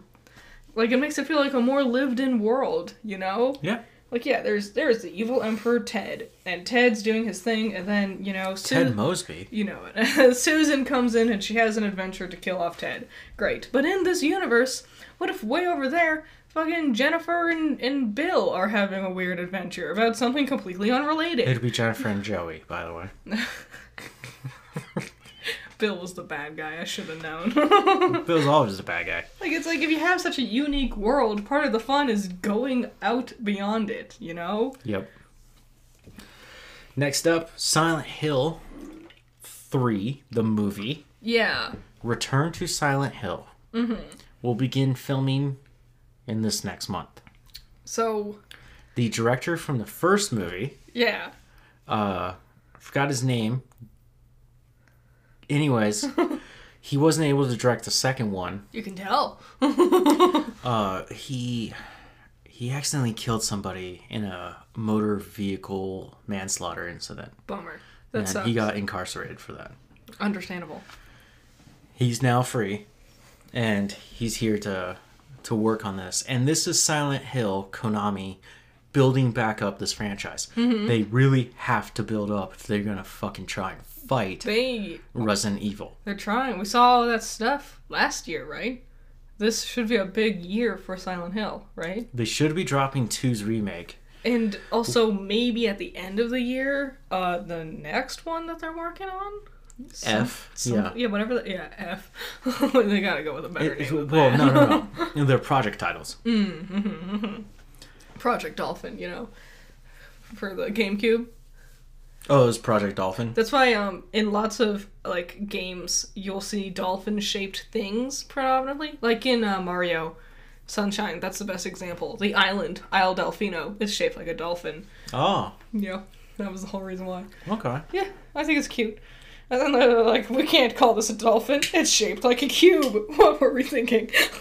like it makes it feel like a more lived in world, you know?
Yeah.
Like yeah, there's there's the evil emperor Ted and Ted's doing his thing and then, you know, Su-
Ted Mosby.
you know it. Susan comes in and she has an adventure to kill off Ted. Great. But in this universe, what if way over there fucking Jennifer and, and Bill are having a weird adventure about something completely unrelated?
It'd be Jennifer and Joey, by the way.
Bill was the bad guy. I should have known.
Bill's always a bad guy.
like it's like if you have such a unique world, part of the fun is going out beyond it. You know?
Yep. Next up, Silent Hill 3, the movie.
Yeah.
Return to Silent Hill. Mm-hmm. Will begin filming in this next month.
So
The director from the first movie,
yeah.
uh, I forgot his name. Anyways, he wasn't able to direct the second one.
You can tell.
Uh, he he accidentally killed somebody in a motor vehicle manslaughter incident.
Bummer. That
and
sucks.
he got incarcerated for that.
Understandable.
He's now free, and he's here to to work on this. And this is Silent Hill, Konami, building back up this franchise.
Mm-hmm.
They really have to build up if they're gonna fucking try and fight
They
Resident Evil.
they're trying. We saw all that stuff last year, right? This should be a big year for Silent Hill, right?
They should be dropping 2's remake.
And also maybe at the end of the year, uh, the next one that they're working on.
F.
Some-
yeah.
yeah, whatever. The, yeah, F. they gotta go with a better
It-
name.
well, no, no, no. They're project titles. Mm-hmm.
Project Dolphin, you know, for the GameCube.
Oh, it was Project Dolphin.
That's why um in lots of like games you'll see dolphin shaped things predominantly. Like in uh, Mario Sunshine, that's the best example. The island, Isle Delfino, is shaped like a dolphin.
Oh,
Yeah. That was the whole reason why.
okay.
Yeah, I think it's cute. And then they're like, we can't call this a dolphin. It's shaped like a cube. What were we thinking?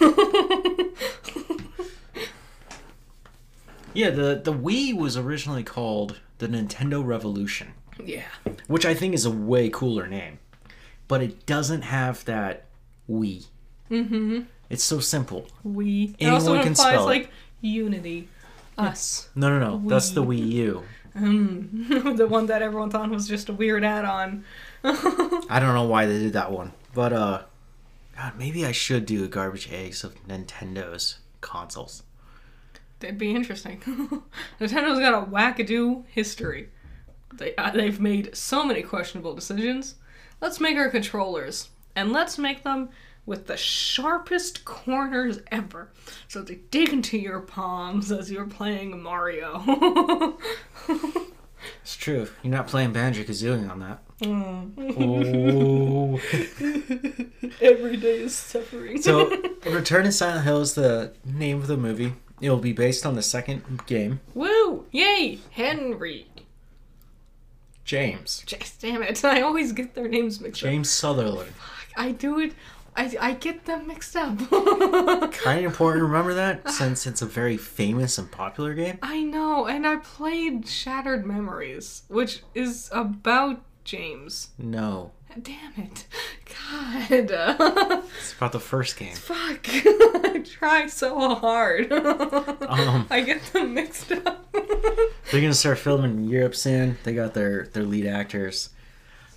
Yeah, the the Wii was originally called the Nintendo Revolution,
yeah.
which I think is a way cooler name, but it doesn't have that Wii.
Mm-hmm.
It's so simple.
We. It
Anyone
also
can
implies
spell it.
like unity. Us.
No, no, no. That's the Wii U.
Mm. the one that everyone thought was just a weird add-on.
I don't know why they did that one, but uh, God, maybe I should do a garbage eggs of Nintendo's consoles.
That'd be interesting. Nintendo's got a wackadoo history. They uh, they've made so many questionable decisions. Let's make our controllers, and let's make them with the sharpest corners ever, so they dig into your palms as you're playing Mario.
It's true. You're not playing Banjo Kazooie on that.
Mm.
Oh.
Every day is suffering.
so, Return to Silent Hill is the name of the movie. It will be based on the second game.
woo! Yay! Henry.
James.
Just damn it! I always get their names mixed up.
James Sunderland.
I do it. I, I get them mixed up.
Kind of important to remember that since it's a very famous and popular game.
I know, and I played Shattered Memories, which is about James.
No.
Damn it. God.
It's about the first game.
Fuck. I try so hard.
Um.
I get them mixed up.
They're gonna start filming in Europe soon. They got their their lead actors.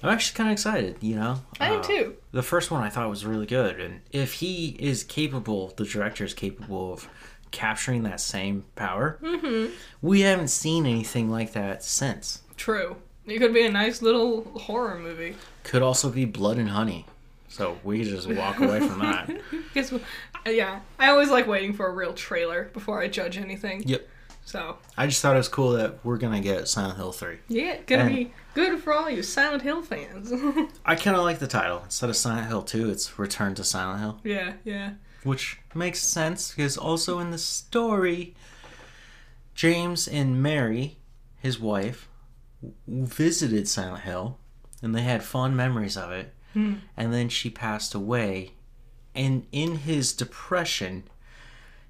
I'm actually kind of excited. You know,
I am
Uh,
too.
The first one I thought was really good, and if he is capable, the director is capable of capturing that same power.
Mm-hmm.
We haven't seen anything like that since.
True. It could be a nice little horror movie.
Could also be Blood and Honey, so we just walk away from that.
Guess what? Yeah, I always like waiting for a real trailer before I judge anything.
Yep.
So
I just thought it was cool that we're gonna get Silent Hill three.
yeah, gonna
And-
be good for all you Silent Hill fans.
I kind of like the title. Instead of Silent Hill two, it's Return to Silent Hill.
yeah, yeah.
which makes sense because also in the story, James and Mary, his wife, visited Silent Hill, and they had fond memories of it.
Hmm.
And then she passed away, and in his depression,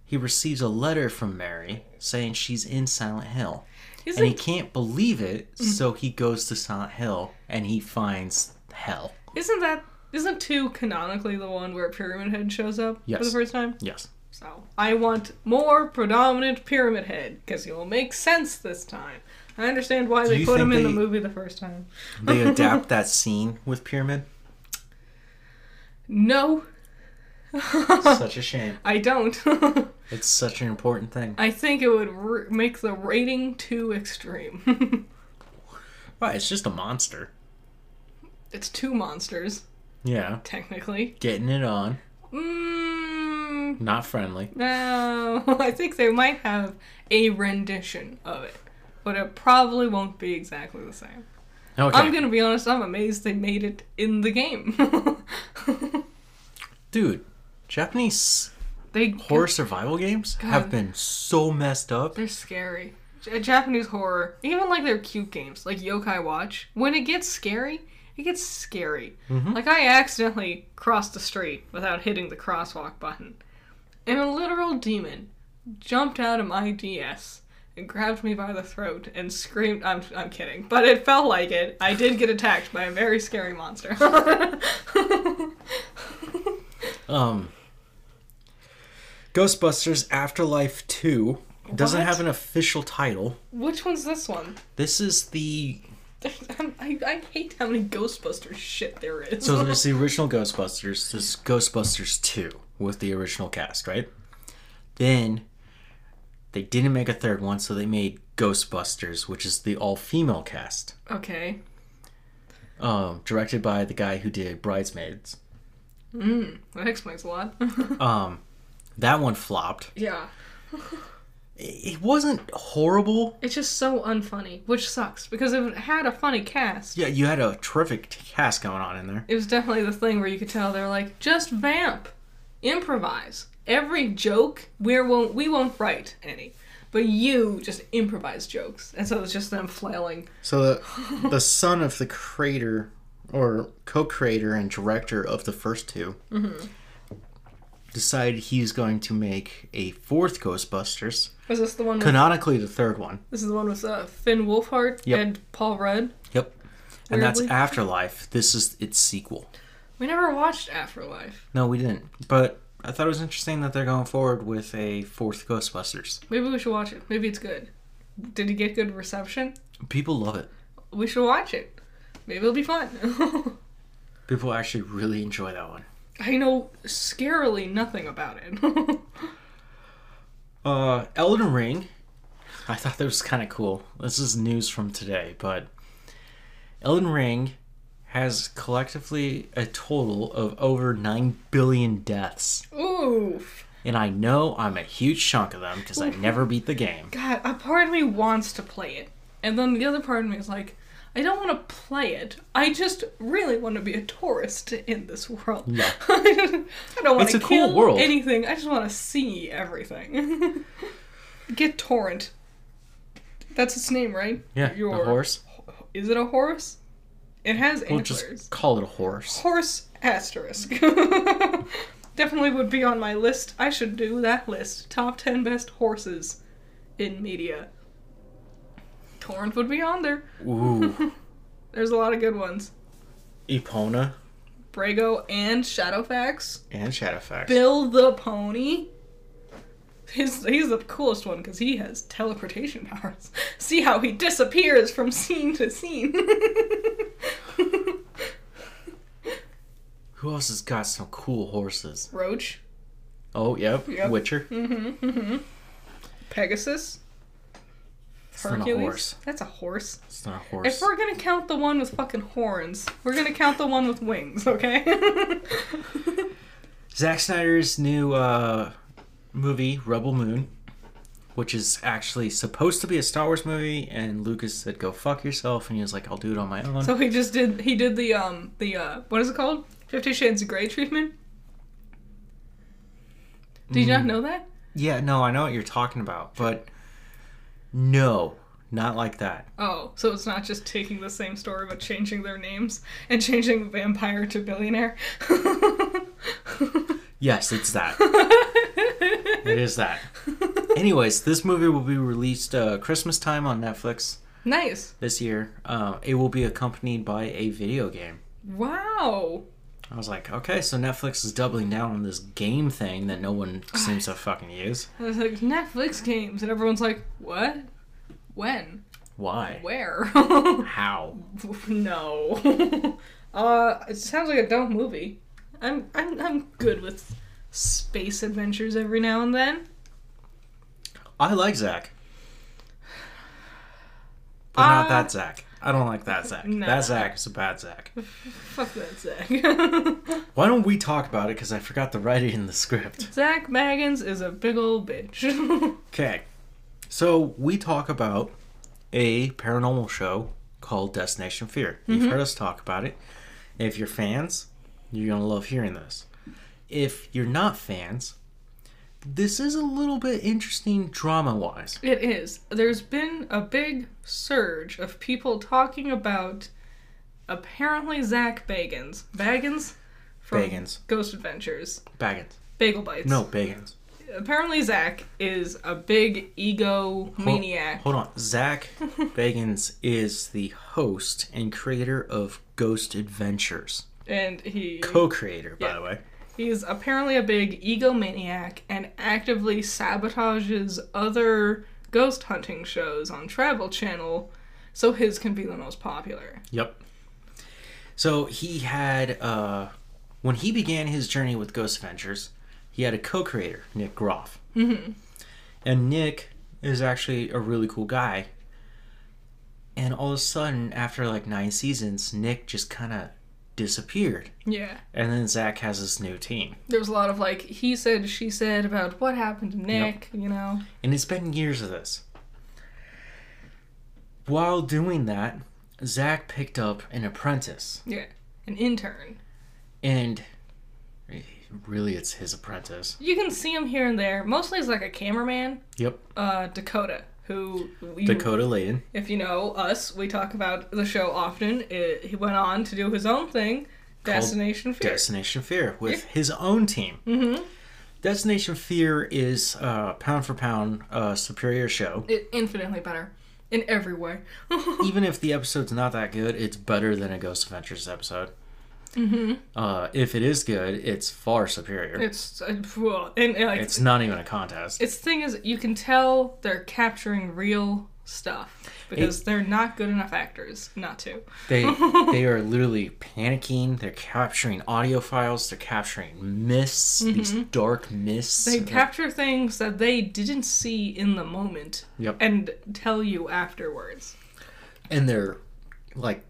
he receives a letter from Mary saying she's in Silent Hill, and he can't believe it.
Hmm.
So he goes to Silent Hill and he finds hell.
isn't that isn't two canonically the one where Pyramid Head shows up for the first time?
Yes.
So I want more predominant Pyramid Head because he will make sense this time. I understand why
Do
they put him in the movie the first time.
They adapt that scene with Pyramid.
No,
Such a shame.
I don't.
It's such an important thing.
I think it would r- make the rating too extreme.
Right, it's just a monster.
it's two monsters,
Yeah.
technically.
Getting it on.
Mm,
Not friendly.
no, I think they might have a rendition of it, but it probably won't be exactly the same.
Okay.
I'm gonna be honest, I'm amazed they made it in the game.
Dude, Japanese
they
horror survival games
God.
have been so messed up.
They're scary. J- Japanese horror, even like their cute games, like Yokai Watch, when it gets scary, it gets scary.
Mhm.
Like I accidentally crossed the street without hitting the crosswalk button, and a literal demon jumped out of my DS and grabbed me by the throat and screamed. I'm, I'm kidding, but it felt like it. I did get attacked by a very scary monster.
Um Ghostbusters Afterlife 2 doesn't
What?
have an official title.
Which one's this one?
This is the
I, I hate how many Ghostbusters shit there is.
so there's the original Ghostbusters, this Ghostbusters 2 with the original cast, right? Then they didn't make a third one, so they made Ghostbusters, which is the all-female cast.
okay.
um, directed by the guy who did Bridesmaids.
Mm, that explains a lot.
Um, that one flopped.
yeah.
It wasn't horrible.
It's just so unfunny, which sucks because it had a funny cast,
Yeah, you had a terrific cast going on in there.
it was definitely the thing where you could tell they're like, just vamp, improvise. Every joke we won't we won't write any, but you just improvise jokes, and so it's just them flailing.
So the the son of the creator or co-creator and director of the first 2 decided he's going to make a fourth Ghostbusters,
Was this the one? With,
canonically the third one.
this is the one with uh, Finn Wolfhard
Yep.
and Paul Rudd.
Yep. And that's Afterlife. This is its sequel.
We never watched Afterlife.
No, we didn't. But I thought it was interesting that they're going forward with a fourth Ghostbusters.
Maybe we should watch it. Maybe it's good. Did it get good reception?
People love it.
We should watch it. Maybe it'll be fun.
People actually really enjoy that one.
I know scarily nothing about it.
Uh, Elden Ring. I thought that was kind of cool. This is news from today, but Elden Ring has collectively a total of over 9 billion deaths.
Oof.
And I know I'm a huge chunk of them because I never beat the game.
God, a part of me wants to play it. And then the other part of me is like, I don't want to play it. I just really want to be a tourist in this world.
Yeah.
I don't want
It's
to
a cool world.
anything. I just want to see everything. Get torrent. That's its name, right?
Yeah,
Your-
horse.
Is it a horse? It has
We'll
antlers.
just call it a horse.
Horse asterisk. Definitely would be on my list. I should do that list. Top 10 best horses in media. Torrent would be on there.
Ooh.
There's a lot of good ones.
Epona
Brego and Shadowfax.
and Shadowfax.
Bill the Pony. His, he's the coolest one because he has teleportation powers. See how he disappears from scene to scene.
Who else has got some cool horses?
Roach.
Oh, yep.
Yep.
Witcher.
Pegasus.
It's not a horse.
That's a horse.
It's not a horse.
If we're gonna count the one with fucking horns, we're gonna count the one with wings, okay?
Zack Snyder's new uh, movie, Rebel Moon, which is actually supposed to be a Star Wars movie, and Lucas said, "Go fuck yourself," and he was like, "I'll do it on my own."
so he just did. He did the um the uh what is it called? Fifty Shades of Grey treatment. Did you
Mm.
not know that?
yeah, no, I know what you're talking about, but no, not like that.
Oh, so it's not just taking the same story but changing their names and changing vampire to billionaire.
Yes, it's that. it is that. Anyways, this movie will be released uh, Christmas time on Netflix
nice.
this year. Uh, it will be accompanied by a video game.
Wow.
I was like, okay, so Netflix is doubling down on this game thing that no one seems to fucking use.
I was like Netflix games, and everyone's like, "What? When?
Why?
Where?"
How?
no. uh, it sounds like a dumb movie. I'm I'm I'm good with space adventures every now and then.
I like Zach. But not
Uh,
that Zach. I don't like that Zach.
Nah.
That Zach is a bad Zach.
Fuck that Zach.
Why don't we talk about it? Because I forgot to write it in the script.
Zach Baggins is a big old bitch.
Okay. So we talk about a paranormal show called Destination Fear. You've heard us talk about it. If you're fans, you're going to love hearing this. If you're not fans, this is a little bit interesting drama wise.
it is. There's been a big surge of people talking about apparently Zach Bagans. Baggins from
Bagans.
Ghost Adventures.
Baggins.
Bagel Bites.
No, Bagans.
Apparently Zach is a big ego maniac.
Hold on. Zach Bagans is the host and creator of Ghost Adventures.
And he
Co creator, by
Yeah.
the way.
He's apparently a big egomaniac and actively sabotages other ghost hunting shows on Travel Channel so his can be the most popular.
Yep. So he had, uh, when he began his journey with Ghost Adventures, he had a co creator, Nick Groff. Mm-hmm. And Nick is actually a really cool guy. And all of a sudden, after like nine seasons, Nick just kind of disappeared.
Yeah.
And then Zach has this new team.
There was a lot of like he said, she said about what happened to Nick. You know.
And it's been years of this. While doing that, Zach picked up an apprentice.
Yeah. An intern.
And really, it's his apprentice.
You can see him here and there. Mostly as like a cameraman.
Yep.
Uh, Dakota, who you,
Dakota Laden.
If you know us, we talk about the show often. It, he went on to do his own thing, Destination Fear.
Destination Fear with his own team. Mm-hmm. Destination Fear is uh, pound for pound a superior show.
it, infinitely better in every way.
Even if the episode's not that good, it's better than a Ghost Adventures episode. Mm-hmm. Uh, if it is good, it's far superior.
it's uh, well, and, and, like
it's not even a contest.
its thing is you can tell they're capturing real stuff because they're not good enough actors not to.
They they are literally panicking. They're capturing audio files. They're capturing mists. These dark mists.
Mm-hmm. They capture things that they didn't see in the moment
Yep.
and tell you afterwards.
and they're like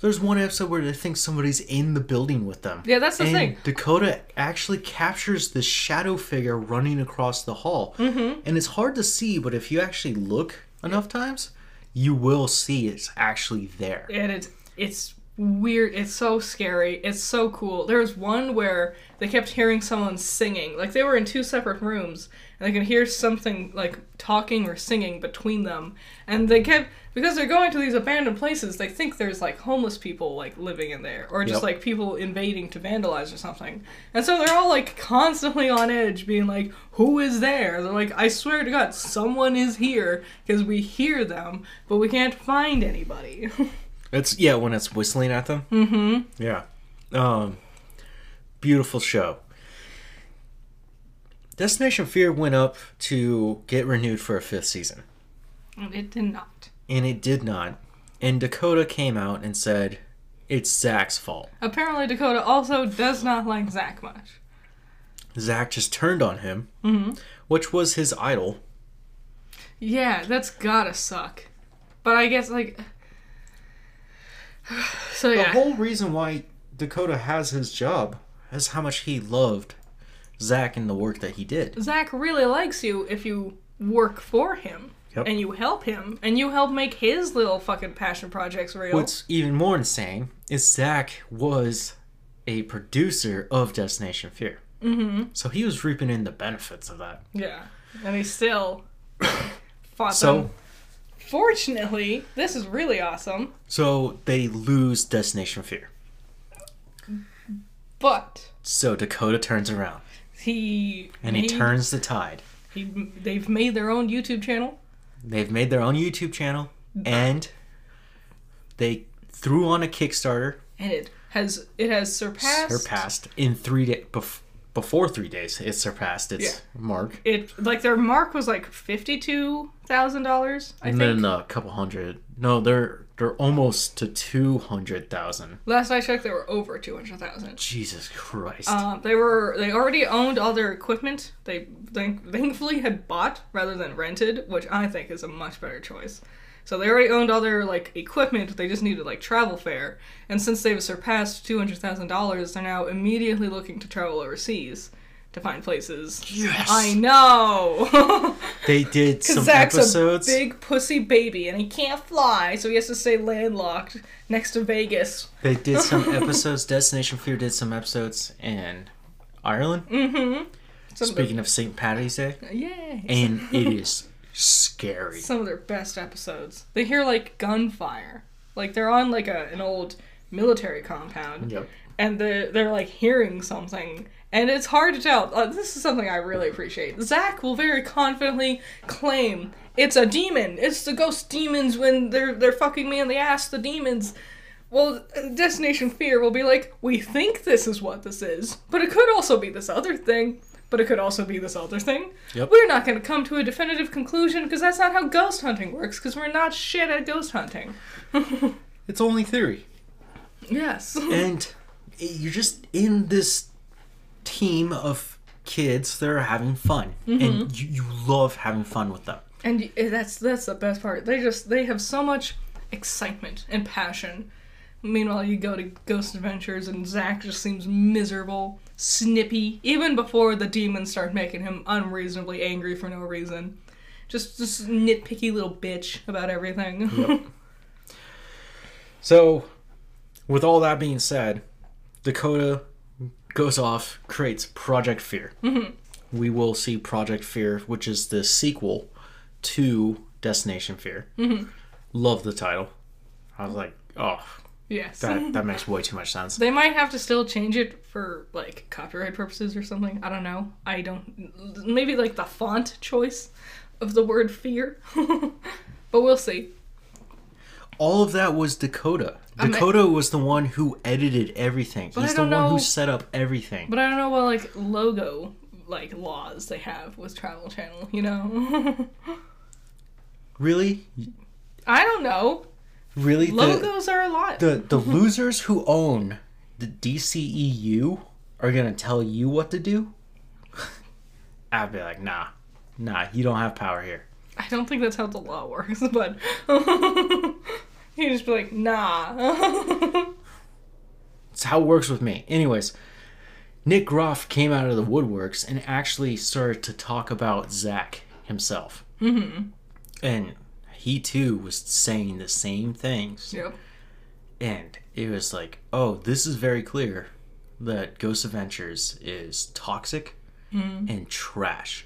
there's one episode where they think somebody's in the building with them
Yeah, that's the
and
thing.
dakota actually captures the shadow figure running across the hall mm-hmm. and it's hard to see but if you actually look enough times you will see it's actually there
and it's it's weird it's so scary it's so cool. There was one where they kept hearing someone singing like they were in two separate rooms and they could hear something like talking or singing between them. And they kept because they're going to these abandoned places they think there's like homeless people like living in there or just
Yep.
like people invading to vandalize or something. And so they're all like constantly on edge being like who is there? They're like i swear to god someone is here because we hear them but we can't find anybody
it's yeah when it's whistling at them mm-hmm yeah um beautiful show destination fear went up to get renewed for a fifth season
it did not.
and it did not. And Dakota came out and said, It's Zach's fault.
Apparently, Dakota also does not like Zach much.
Zach just turned on him,
Mm-hmm.
which was his idol.
Yeah, that's gotta suck. But I guess, like. So,
The
yeah.
whole reason why Dakota has his job is how much he loved Zach and the work that he did.
Zach really likes you if you work for him.
Yep.
And you help him. And you help make his little fucking passion projects real.
What's even more insane is Zach was a producer of Destination Fear. Mm-hmm. So he was reaping in the benefits of that.
Yeah. And he still fought
So-
them. Fortunately, this is really awesome.
So they lose Destination Fear.
But
So Dakota turns around
he.
and he turns the tide.
He, they've made their own YouTube channel.
They've made their own YouTube channel and they threw on a Kickstarter,
and it has it has surpassed,
surpassed in three days. Bef- before three days, it surpassed its
Yeah.
mark.
it like their mark was like fifty two thousand dollars I
and
think.
then a couple hundred. No, they're they're almost to two hundred thousand.
Last I checked, they were over two hundred thousand.
Jesus Christ!
Uh, they were they already owned all their equipment. They thank, thankfully had bought rather than rented, which I think is a much better choice. So they already owned all their like equipment. They just needed like travel fare, and since they've surpassed two hundred thousand dollars, they're now immediately looking to travel overseas to find places.
yes,
I know.
they did some
Zach's
episodes.
a big pussy baby and he can't fly, so he has to stay landlocked next to Vegas.
They did some episodes. Destination Fear did some episodes in Ireland.
Mm-hmm. Some
Speaking of St. Patty's Day,
of yay.
and it is scary.
Some of their best episodes. They hear like gunfire. Like they're on like a, an old military compound.
Yep.
And they're, they're like hearing something. And it's hard to tell. Uh, this is something I really appreciate. Zach will very confidently claim it's a demon. It's the ghost demons when they're they're fucking me in the ass. The demons. Well, Destination Fear will be like, we think this is what this is, but it could also be this other thing. But it could also be this other thing.
Yep.
We're not going to come to a definitive conclusion because that's not how ghost hunting works. Because we're not shit at ghost hunting.
It's only theory.
yes.
and you're just in this team of kids that are having fun and mm-hmm. you, you love having fun with them
And eh, that's that's the best part. They just they have so much excitement and passion Meanwhile, you go to Ghost Adventures and Zach just seems miserable, snippy, even before the demons start making him unreasonably angry for no reason. Just this nitpicky little bitch about everything.
Yep. So, with all that being said, Dakota goes off, creates Project Fear. Mm-hmm. We will see Project Fear, which is the sequel to Destination Fear. Mm-hmm. Love the title. I was like, oh,
yes.
that, that makes way too much sense.
They might have to still change it for like copyright purposes or something. I don't know. I don't. Maybe like the font choice of the word fear. but we'll see.
All of that was Dakota. Dakota was the one who edited everything. He's the one
know-
who set up everything.
But I don't know what like logo like laws they have with Travel Channel. You know.
really?
I don't know.
Really? The-
Logos are a lot.
the the losers who own the DCEU are gonna tell you what to do. I'd be like, nah, nah, you don't have power here.
I don't think that's how the law works, but you just be like, nah.
It's how it works with me. Anyways, Nick Groff came out of the woodworks and actually started to talk about Zach himself. Mm-hmm. And he too was saying the same things.
yep.
And it was like, oh, this is very clear that Ghost Adventures is toxic and trash.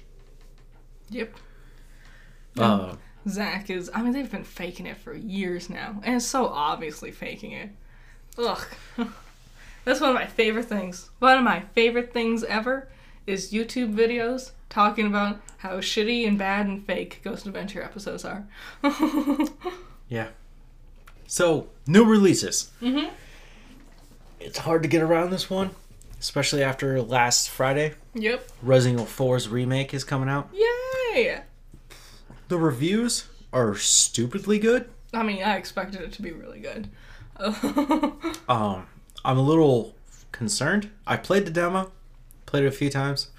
Yep.
Uh,
Zach is. I mean, they've been faking it for years now, and it's so obviously faking it. Ugh. That's one of my favorite things. One of my favorite things ever is YouTube videos talking about how shitty and bad and fake Ghost Adventure episodes are.
yeah. So, new releases. Mm-hmm. It's hard to get around this one, especially after last Friday.
yep.
Resident Evil 4's remake is coming out.
Yay!
The reviews are stupidly good.
I mean, I expected it to be really good.
Um, I'm a little concerned. I played the demo, played it a few times.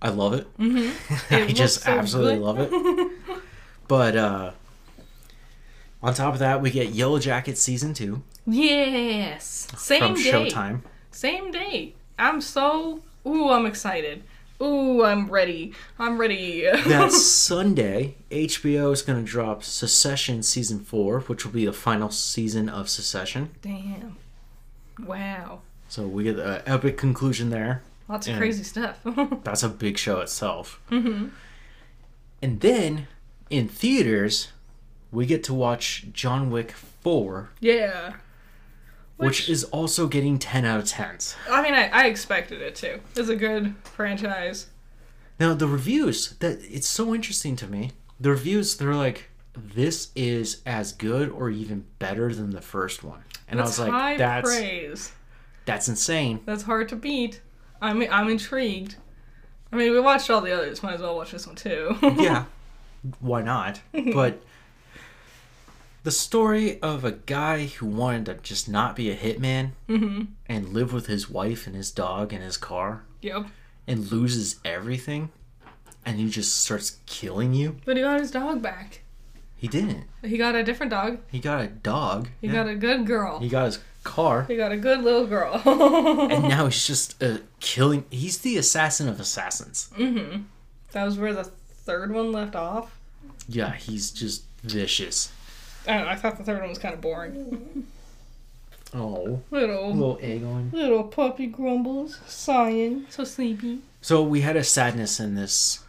I love it.
Mm-hmm.
I just
so
absolutely
good.
love it. But uh on top of that, we get Yellow Jacket season two
yes. Same
from
day.
Showtime.
Same day. I'm so. Ooh, I'm excited. Ooh, I'm ready. I'm ready.
That Sunday, HBO is going to drop Succession season four, which will be the final season of Succession.
Damn. Wow.
So we get an epic conclusion there.
Lots of crazy stuff.
That's a big show itself. Mm-hmm. And then in theaters, we get to watch John Wick 4,
yeah.
Which, is also getting 10 out of 10s.
I mean, I, I expected it to. It's a good franchise.
Now the reviews that it's so interesting to me. The reviews they're like this is as good or even better than the first one. And
That's
I was like that's
praise.
that's insane.
That's hard to beat. I'm I'm intrigued. I mean, we watched all the others. Might as well watch this one too.
yeah. Why not? But the story of a guy who wanted to just not be a hitman and live with his wife and his dog and his car
yep.
and loses everything and he just starts killing you.
But he got his dog back.
He didn't.
He got a different dog.
He got a dog.
He got a good girl.
He got his car.
He got a good little girl.
and now he's just uh, killing. He's the assassin of assassins.
that was where the third one left off.
Yeah, he's just vicious.
I don't know. I thought the third one was kind of boring.
Oh,
Little
little egg on.
little puppy grumbles, sighing, so sleepy.
So we had a sadness in this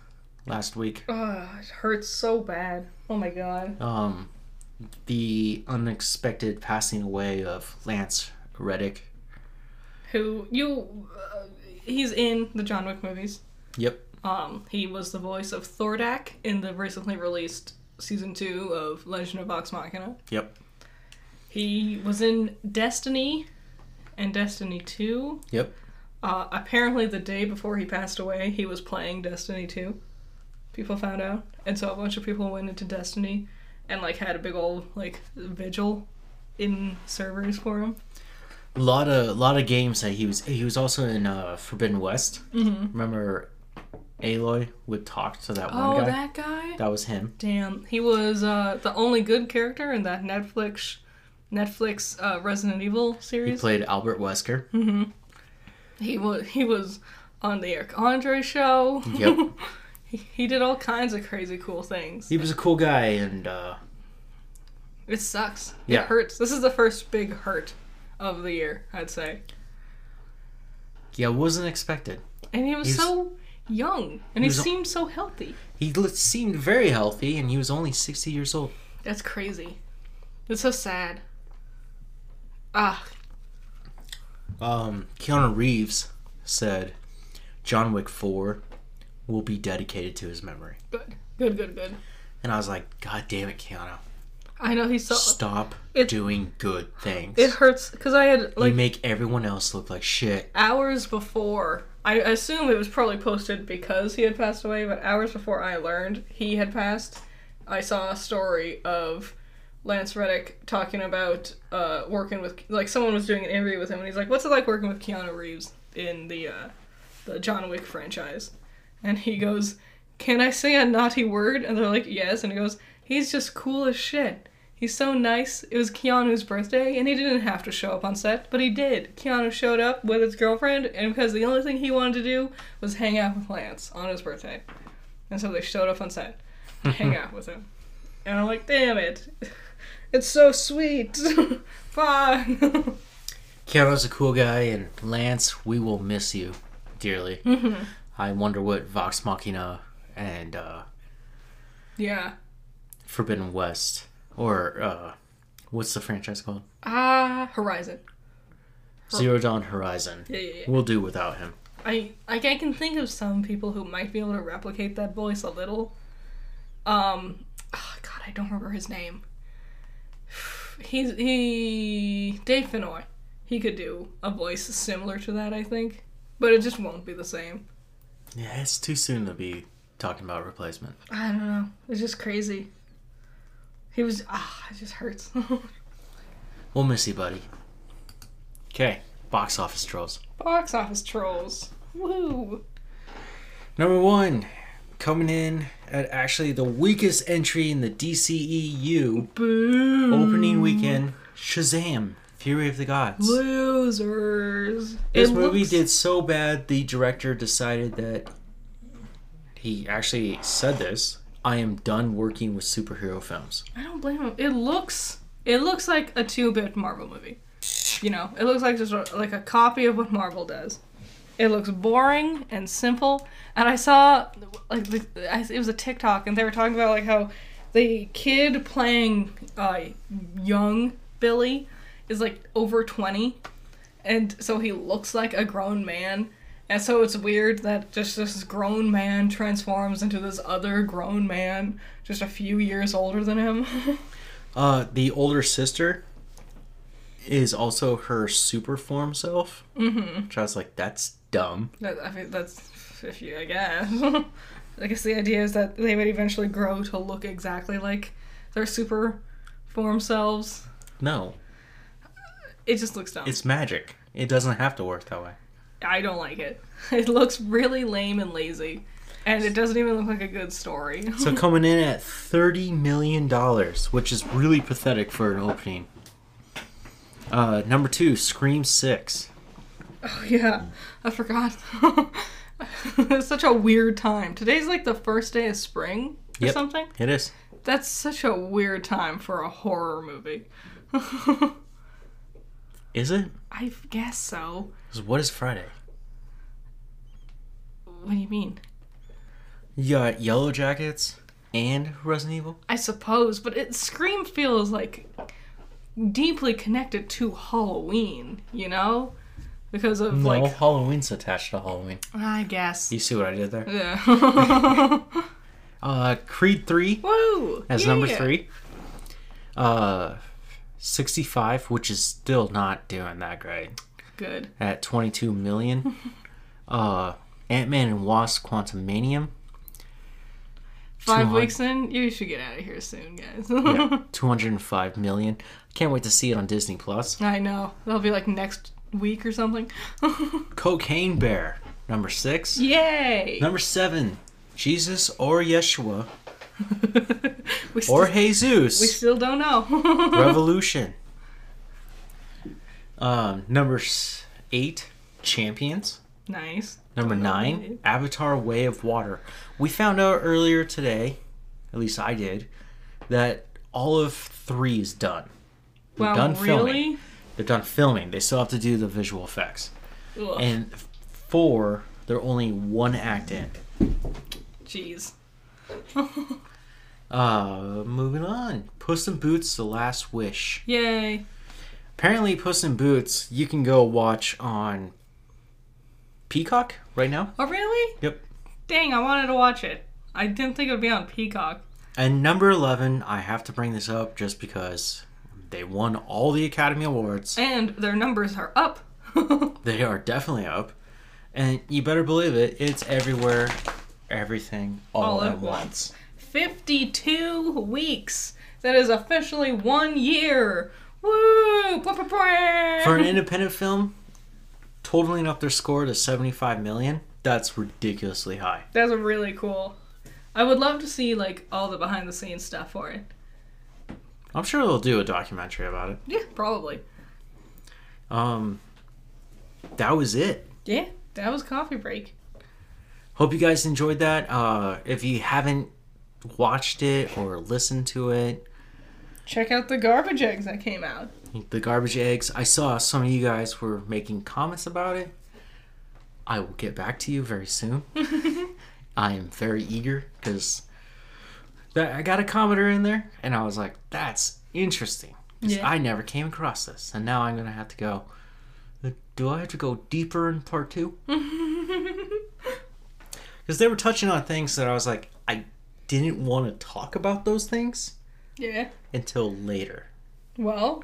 last week.
Ugh, it hurts so bad. Oh my god.
Um, the unexpected passing away of Lance Reddick.
Who you? Uh, he's in the John Wick movies.
Yep.
Um, he was the voice of Thordak in the recently released season two of Legend of Vox Machina.
Yep.
He was in Destiny and Destiny 2.
Yep.
Uh, apparently, the day before he passed away, he was playing Destiny 2. People found out. And so a bunch of people went into Destiny and, like, had a big old, like, vigil in servers for him.
A lot of lot of games that he was. He was also in uh, Forbidden West. Mm-hmm. Remember, Aloy would talk to that one
Oh,
guy.
Oh, that guy?
That was him.
Damn. He was uh, the only good character in that Netflix Netflix uh, Resident Evil series.
He played Albert Wesker. Mm-hmm.
He was he was on the Eric Andre show.
Yep.
he, he did all kinds of crazy cool things.
He was a cool guy, and uh,
It sucks.
Yeah.
It hurts. This is the first big hurt of the year, I'd say.
yeah, wasn't expected.
And he was
He's-
so young, and he,
he
seemed so healthy.
He seemed very healthy, and he was only 60 years old.
That's crazy. That's so sad. Ah,
Um, Keanu Reeves said John Wick 4 will be dedicated to his memory.
good, good, good, good.
And I was like, God damn it, Keanu.
I know he's so.
Stop
It-
doing good things.
It hurts because I had
you
like
make everyone else look like shit.
hours before. I assume it was probably posted because he had passed away, but hours before I learned he had passed, I saw a story of Lance Reddick talking about uh, working with like someone was doing an interview with him, and he's like, "What's it like working with Keanu Reeves in the uh, the John Wick franchise?" And he goes, "Can I say a naughty word?" And they're like, "Yes." And he goes, "He's just cool as shit." He's so nice. It was Keanu's birthday, and he didn't have to show up on set, but he did. Keanu showed up with his girlfriend, and because the only thing he wanted to do was hang out with Lance on his birthday. And so they showed up on set to hang out with him. And I'm like, damn it. It's so sweet. Fine.
Keanu's a cool guy, and Lance, we will miss you dearly.
Mm-hmm.
I wonder what Vox Machina and uh,
yeah.
Forbidden West, or uh, what's the franchise called?
Ah, Horizon.
Zero Dawn Horizon.
Yeah, yeah, yeah.
We'll do without him.
I like I can think of some people who might be able to replicate that voice a little. Um, oh, God, I don't remember his name. He's he Dave Fennoy. He could do a voice similar to that, I think, but it just won't be the same.
Yeah, it's too soon to be talking about replacement.
I don't know. It's just crazy. He was ah, it just hurts.
We'll miss you, buddy. Okay, box office trolls.
Box office trolls. Woo!
Number one, coming in at actually the weakest entry in the DCEU
Boo!
opening weekend, Shazam! Fury of the Gods.
Losers.
This
It
movie
looks-
did so bad, the director decided that he actually said this. I am done working with superhero films.
I don't blame him. It looks it looks like a two bit Marvel movie. You know, it looks like just a, like a copy of what Marvel does. It looks boring and simple. And I saw like it was a TikTok, and they were talking about like how the kid playing uh, young Billy is like over twenty, and so he looks like a grown man. And so it's weird that just this grown man transforms into this other grown man, just a few years older than him.
Uh, the older sister is also her super form self. Mm-hmm. Which I was like, that's dumb.
That, I mean, that's if you, I guess. I guess the idea is that they would eventually grow to look exactly like their super form selves.
No,
It just looks dumb.
it's magic. It doesn't have to work that way.
I don't like it. It looks really lame and lazy, and it doesn't even look like a good story.
So coming in at thirty million dollars, which is really pathetic for an opening. Uh, number two, Scream Six.
Oh, yeah, I forgot. it's such a weird time. Today's like the first day of spring or
Yep.
something.
It is.
That's such a weird time for a horror movie.
Is it?
I guess so.
What is Friday?
What do you mean?
You got Yellow Jackets and Resident Evil.
I suppose, but it Scream feels like deeply connected to Halloween, you know? Because of
No,
like
Halloween's attached to Halloween.
I guess.
You see what I did there?
Yeah.
Uh, Creed Three
Woo!
as number three. Uh, sixty-five, which is still not doing that great.
Good.
At twenty-two million. uh, Ant Man and Wasp: Quantumanium.
Five weeks in, you should get out of here soon, guys.
Yeah, two hundred and five million. Can't wait to see it on Disney Plus.
I know. That'll be like next week or something.
Cocaine Bear, number six.
Yay!
Number seven, Jesus or Yeshua
we, still,
or
we still don't know.
Revolution. Um, number eight, Champions.
Nice.
Number
Don't know what
nine. Avatar: Way of Water. We found out earlier today, at least I did, that all of three is done. They're
Wow,
done filming.
really?
They're done filming. They still have to do the visual effects.
Ugh,
And four, they're only one act in.
Jeez.
Uh, moving on. Puss in Boots: The Last Wish.
Yay.
Apparently, Puss in Boots you can go watch on Peacock right now.
Oh, really?
Yep.
Dang, I wanted to watch it. I didn't think it would be on Peacock.
And number eleven, I have to bring this up just because they won all the Academy Awards.
And their numbers are up.
They are definitely up, and you better believe it. It's everywhere, everything, all,
All
at
at
once.
52 weeks. That is officially one year. Woo!
For an independent film, totaling up their score to seventy-five million. That's ridiculously high.
That's really cool. I would love to see like all the behind the scenes stuff for it.
I'm sure they'll do a documentary about it.
Yeah, probably.
Um, that was it.
Yeah, that was coffee break.
Hope you guys enjoyed that. Uh, if you haven't watched it or listened to it,
Check out the garbage eggs that came out.
the garbage eggs. I saw some of you guys were making comments about it. I will get back to you very soon. I am very eager because I got a commenter in there, and I was like, "That's interesting."
Yeah.
I never came across this, and now I'm gonna have to go. "Uh, Do I have to go deeper in part two? Because they were touching on things that I was like, I didn't want to talk about those things
Yeah.
until later.
Well,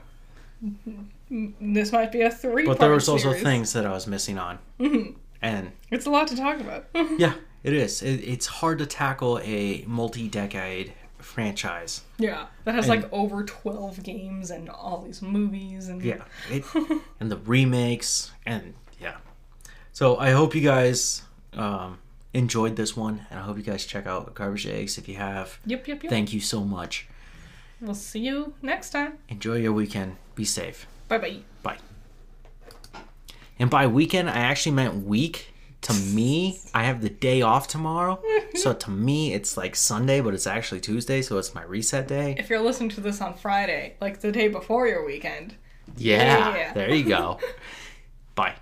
this might be a three.
But there was also things that I was missing on, and
It's a lot to talk about.
yeah, it is. It, it's hard to tackle a multi-decade franchise.
yeah, that has
And-
like over twelve games and all these movies and
Yeah, it, and the remakes, and yeah. So I hope you guys um, enjoyed this one, and I hope you guys check out Garbage Eggs if you have.
Yep, yep, yep.
Thank you so much.
We'll see you next time.
Enjoy your weekend. Be safe.
Bye bye.
Bye. And by weekend, I actually meant week. To me, I have the day off tomorrow. so to me, it's like Sunday, but it's actually Tuesday, so it's my reset day.
If you're listening to this on Friday, like the day before your weekend,
Yeah,
Yeah.
there you go. Bye.